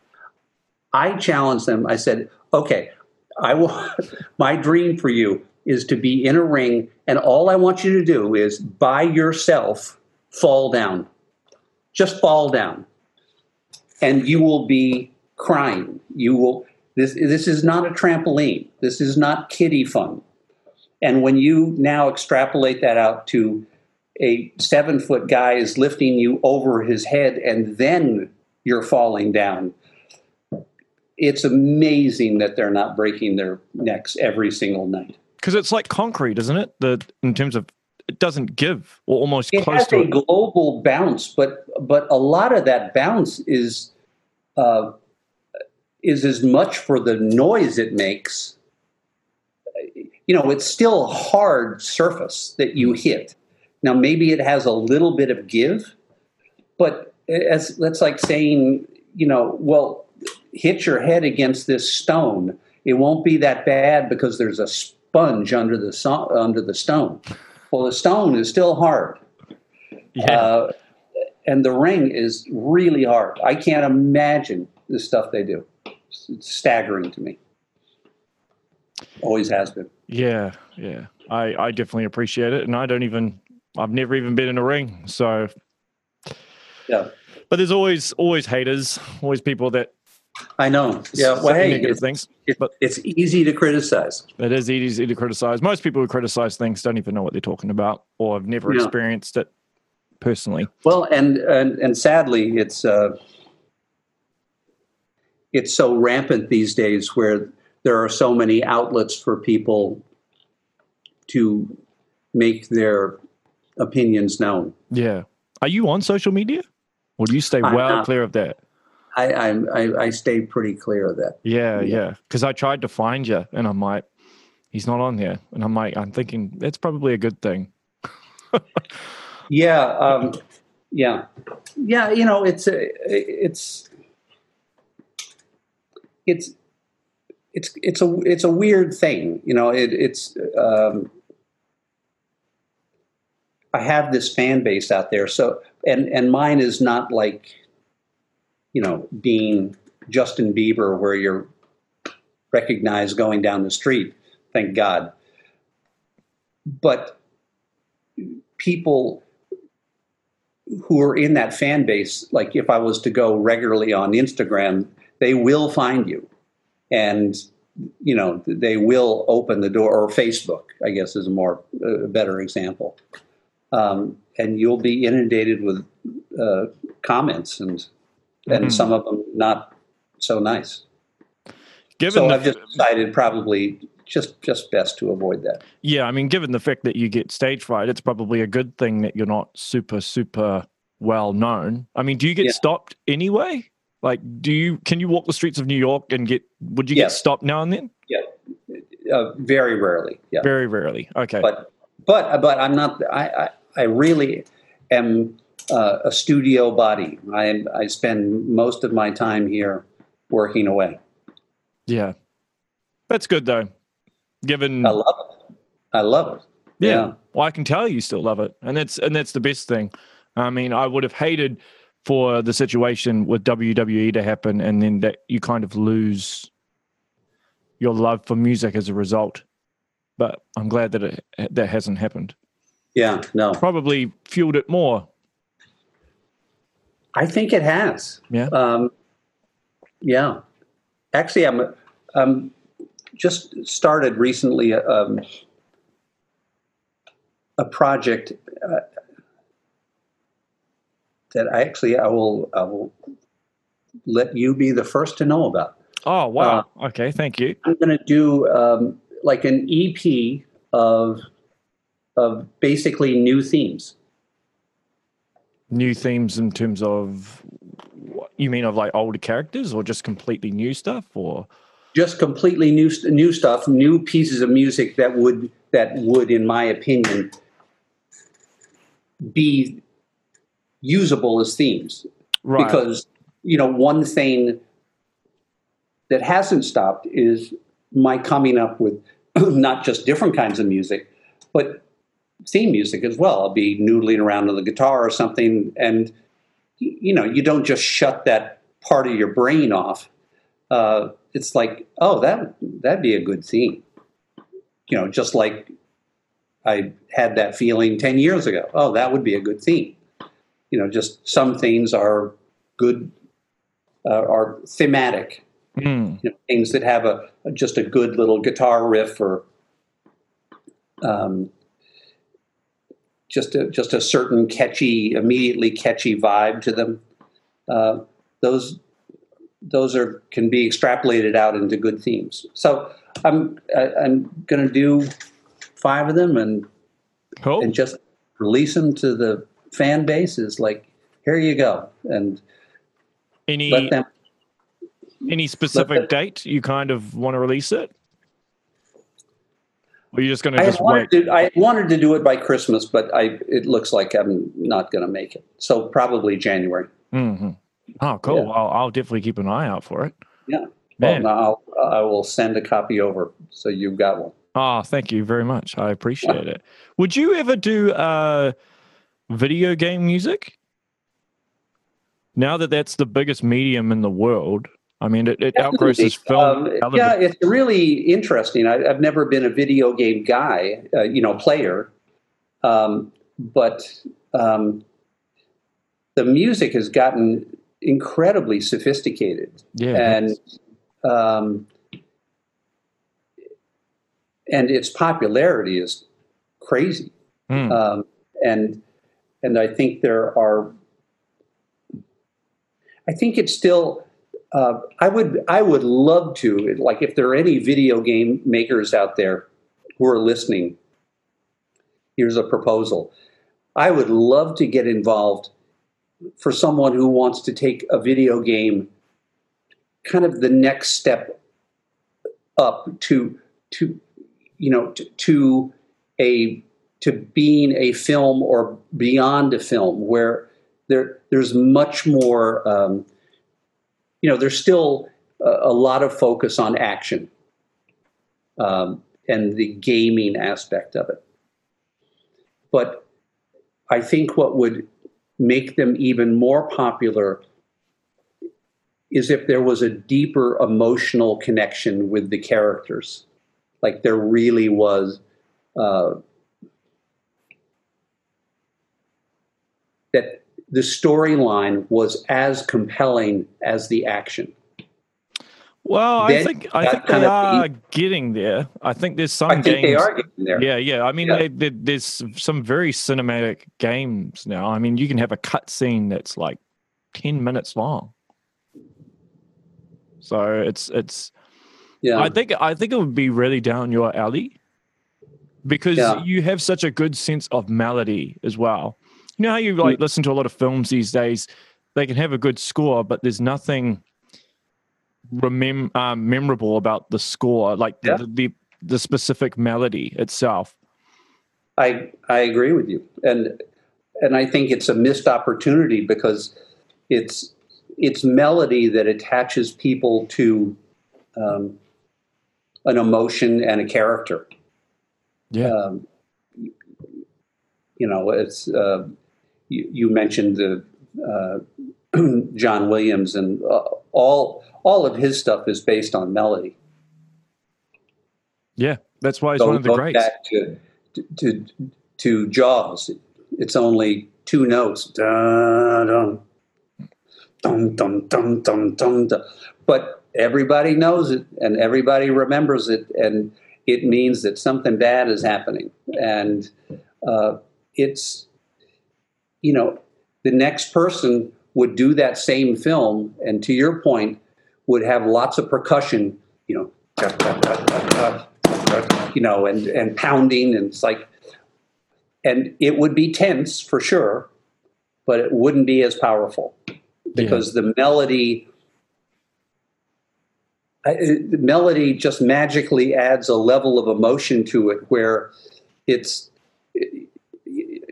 I challenged them. I said, "Okay, I will. my dream for you is to be in a ring, and all I want you to do is by yourself fall down, just fall down." and you will be crying. You will. This this is not a trampoline. This is not kiddie fun. And when you now extrapolate that out to a seven foot guy is lifting you over his head and then you're falling down, it's amazing that they're not breaking their necks every single night. Because it's like concrete, isn't it? The in terms of it doesn't give or almost It close has to a it. global bounce, but but a lot of that bounce is uh, is as much for the noise it makes. You know, it's still a hard surface that you hit. Now, maybe it has a little bit of give, but as that's like saying, you know, well, hit your head against this stone. It won't be that bad because there's a sponge under the so- under the stone. Well, the stone is still hard. Yeah. Uh, and the ring is really hard. I can't imagine the stuff they do. It's, it's staggering to me. Always has been. Yeah, yeah. I, I definitely appreciate it. And I don't even, I've never even been in a ring. So, Yeah, but there's always, always haters, always people that I know. Yeah, well, hey, negative it's, things. it- but- it's easy to criticize. It is easy to criticize. Most people who criticize things don't even know what they're talking about or have never Yeah. experienced it personally. Well, and and, and sadly, it's uh, it's so rampant these days where there are so many outlets for people to make their opinions known. Yeah. Are you on social media? Or do you stay well not. clear of that? I, I I stay pretty clear of that. Yeah, Yeah. yeah. Because I tried to find you and I'm like, he's not on there. And I'm like, I'm thinking that's probably a good thing. Yeah, um, yeah, yeah. You know, it's a, it's it's it's it's a it's a weird thing. You know, it, it's um, I have this fan base out there, so and and mine is not like you know being Justin Bieber, where you're recognized going down the street. Thank God, but people who are in that fan base, like if I was to go regularly on Instagram, they will find you. And, you know, they will open the door, or Facebook, I guess is a more, better example. Um, and you'll be inundated with uh, comments and, and Mhm. some of them not so nice. Given So the, I've just decided probably just, just best to avoid that. yeah, I mean, given the fact that you get stage fright, it's probably a good thing that you're not super, super well known. I mean, do you get Yeah. stopped anyway? Like, do you can you walk the streets of New York and get would you get stopped now and then? Uh, very rarely. Yeah. Very rarely. Okay. but but but I'm not. I I, really am uh, a studio body. I I spend most of my time here working away. yeah. That's good though. Given I love it. I love it. Yeah. Yeah. Well, I can tell you still love it, and that's and that's the best thing. I mean, I would have hated for the situation with WWE to happen, and then that you kind of lose your love for music as a result. But I'm glad that it that hasn't happened. Yeah. No, Probably fueled it more. I think it has. Yeah. Um, yeah. Actually, I'm I'm just started recently um, a project uh, that I actually I will I will let you be the first to know about. Oh wow. okay. Thank you. I'm going to do um, like an EP of of basically new themes. New themes in terms of You mean of like older characters, or just completely new stuff, or just completely new new stuff, new pieces of music that would that would, in my opinion, be usable as themes. right? Because you know, one thing that hasn't stopped is my coming up with not just different kinds of music, but theme music as well. I'll be noodling around on the guitar or something, and you know, you don't just shut that part of your brain off. Uh, it's like, oh, that that'd be a good theme. You know, just like I had that feeling ten years ago. Oh, that would be a good theme. You know, just some things are good, uh, are thematic Mm, you know, things that have a just a good little guitar riff or um, just a, just a certain catchy, immediately catchy vibe to them. Uh, those those are can be extrapolated out into good themes. So I'm I, I'm going to do five of them and cool. and just release them to the fan base. Is like here you go and Any them any specific the- date you kind of want to release it? Or you just going to I just wanted wait? to, I wanted to do it by Christmas, but I it looks like I'm not going to make it. So probably January. hmm Oh, cool. Yeah. Well, I'll definitely keep an eye out for it. Yeah. Man. Well, I'll, I will send a copy over so you've got one. Oh, thank you very much. I appreciate it. Would you ever do uh, video game music? Now that that's the biggest medium in the world, I mean, it, it outgrosses film. Um, yeah, it's really interesting. I, I've never been a video game guy, uh, you know, player, um, but um, the music has gotten incredibly sophisticated. yeah. and um, and its popularity is crazy. Mm. Um, and and I think there are. I think it's still. Uh, I would I would love to like if there are any video game makers out there who are listening. Here's a proposal. I would love to get involved for someone who wants to take a video game kind of the next step up to to you know to, to a to being a film or beyond a film where there there's much more um, you know there's still a, a lot of focus on action um, and the gaming aspect of it but I think what would make them even more popular is if there was a deeper emotional connection with the characters. Like there really was uh, that the storyline was as compelling as the action. Well, I think I think they are getting there. I think there's some I think games. they are getting there. Yeah, yeah. I mean, Yeah. They, they, there's some very cinematic games now. I mean, you can have a cut scene that's like ten minutes long. So it's it's. Yeah. I think I think it would be really down your alley because Yeah. you have such a good sense of melody as well. You know how you like listen to a lot of films these days; they can have a good score, but there's nothing remem- um, memorable about the score, like Yeah. the, the the specific melody itself. I I agree with you, and and I think it's a missed opportunity because it's it's melody that attaches people to um, an emotion and a character. Yeah. Um, you know, it's uh, you, you mentioned the uh, John Williams, and uh, all all of his stuff is based on melody. Yeah, that's why he's Go- one of the greats. Back to, to to Jaws, it's only two notes. Dun, dun, dun, dun, dun, dun, dun, dun. But everybody knows it, and everybody remembers it, and it means that something bad is happening. And uh, it's, you know, the next person would do that same film, and to your point, would have lots of percussion, you know, you know, and and pounding, and it's like, and it would be tense for sure, but it wouldn't be as powerful. because the melody I, uh, the melody just magically adds a level of emotion to it where it's it,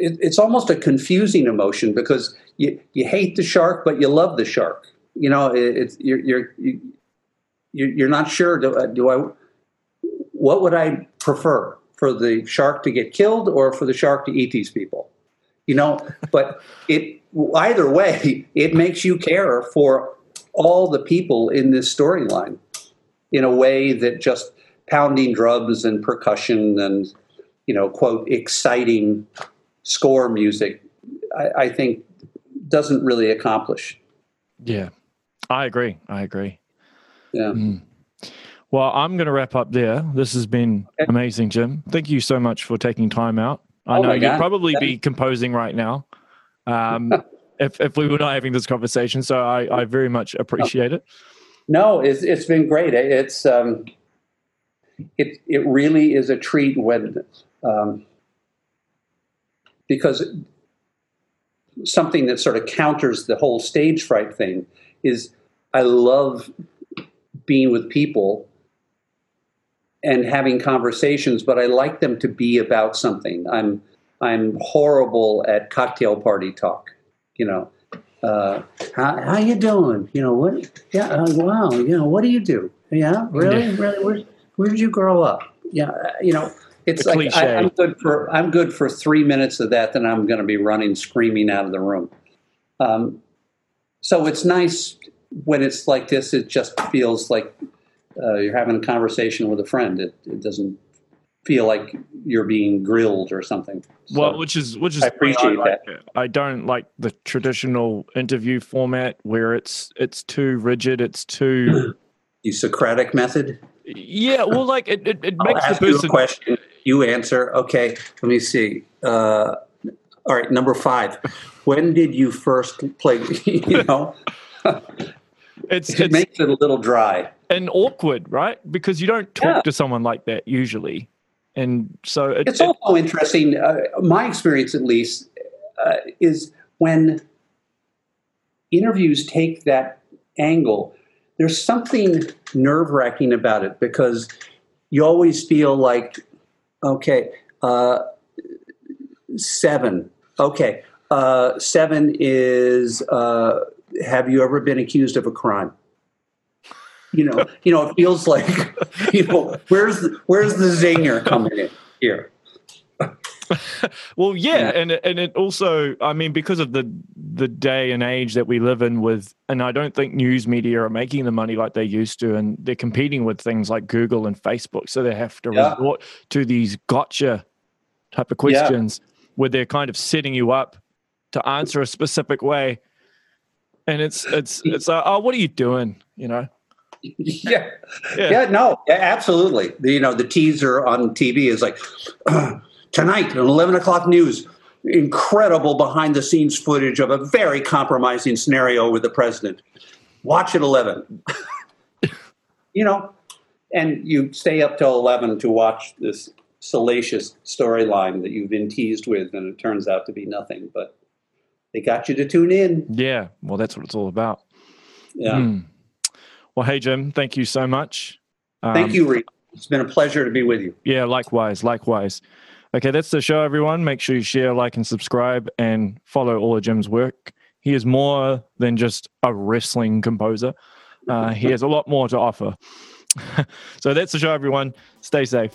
it's almost a confusing emotion because you, you hate the shark but you love the shark. You know it, it's you're you're you're not sure do, uh, do I what would I prefer? For the shark to get killed or for the shark to eat these people? You know but it either way it makes you care for all the people in this storyline in a way that just pounding drums and percussion and you know quote exciting score music I, I think doesn't really accomplish. Yeah. I agree. I agree. Yeah. Mm. well i'm going to wrap up there. This has been okay. amazing jim. Thank you so much for taking time out. I oh know you'd probably be composing right now um, if, if we were not having this conversation so i, I very much appreciate it. No, it's it's been great. It's um, it it really is a treat when um, because something that sort of counters the whole stage fright thing is I love being with people and having conversations, but I like them to be about something. I'm I'm horrible at cocktail party talk, you know uh, how, how you doing? You know what? Yeah, uh, wow. You know what do you do? Yeah, really, really. Where where did you grow up? Yeah, uh, you know, it's the like I, am good for I'm good for three minutes of that. Then I'm going to be running screaming out of the room. Um, so it's nice when it's like this. It just feels like uh, you're having a conversation with a friend. It, it doesn't feel like you're being grilled or something. So well, which is which is I appreciate I like that. I don't like the traditional interview format where it's it's too rigid. It's too the Socratic method. Yeah, well, like it, it, it makes the person. You a question. You answer. Okay, let me see. Uh, all right, number five. When did you first play? You know, it's, it it's, makes it a little dry and awkward, right? Because you don't talk yeah. to someone like that usually and so it, it's also interesting. Uh, my experience, at least, uh, is when interviews take that angle. There's something nerve wracking about it because you always feel like, okay, uh, seven. Okay, uh, seven is. Uh, have you ever been accused of a crime? you know, you know, it feels like, you know, where's the, where's the zinger coming in here? well, yeah, and and it also, I mean, because of the the day and age that we live in, with, and I don't think news media are making the money like they used to, and they're competing with things like Google and Facebook, so they have to yeah. resort to these gotcha type of questions yeah. where they're kind of setting you up to answer a specific way, and it's it's it's uh, oh, what are you doing? You know. yeah. yeah. yeah, no, absolutely. You know, the teaser on TV is like tonight at eleven o'clock news. Incredible behind the scenes footage of a very compromising scenario with the president. Watch at eleven. you know, and you stay up till eleven to watch this salacious storyline that you've been teased with, and it turns out to be nothing. But they got you to tune in. Yeah, well, that's what it's all about. Yeah. Mm. Well, hey, Jim, thank you so much. Um, thank you, Reed. It's been a pleasure to be with you. Yeah, likewise, likewise. Okay, that's the show, everyone. Make sure you share, like, and subscribe, and follow all of Jim's work. He is more than just a wrestling composer. Uh, he has a lot more to offer. so that's the show, everyone. Stay safe.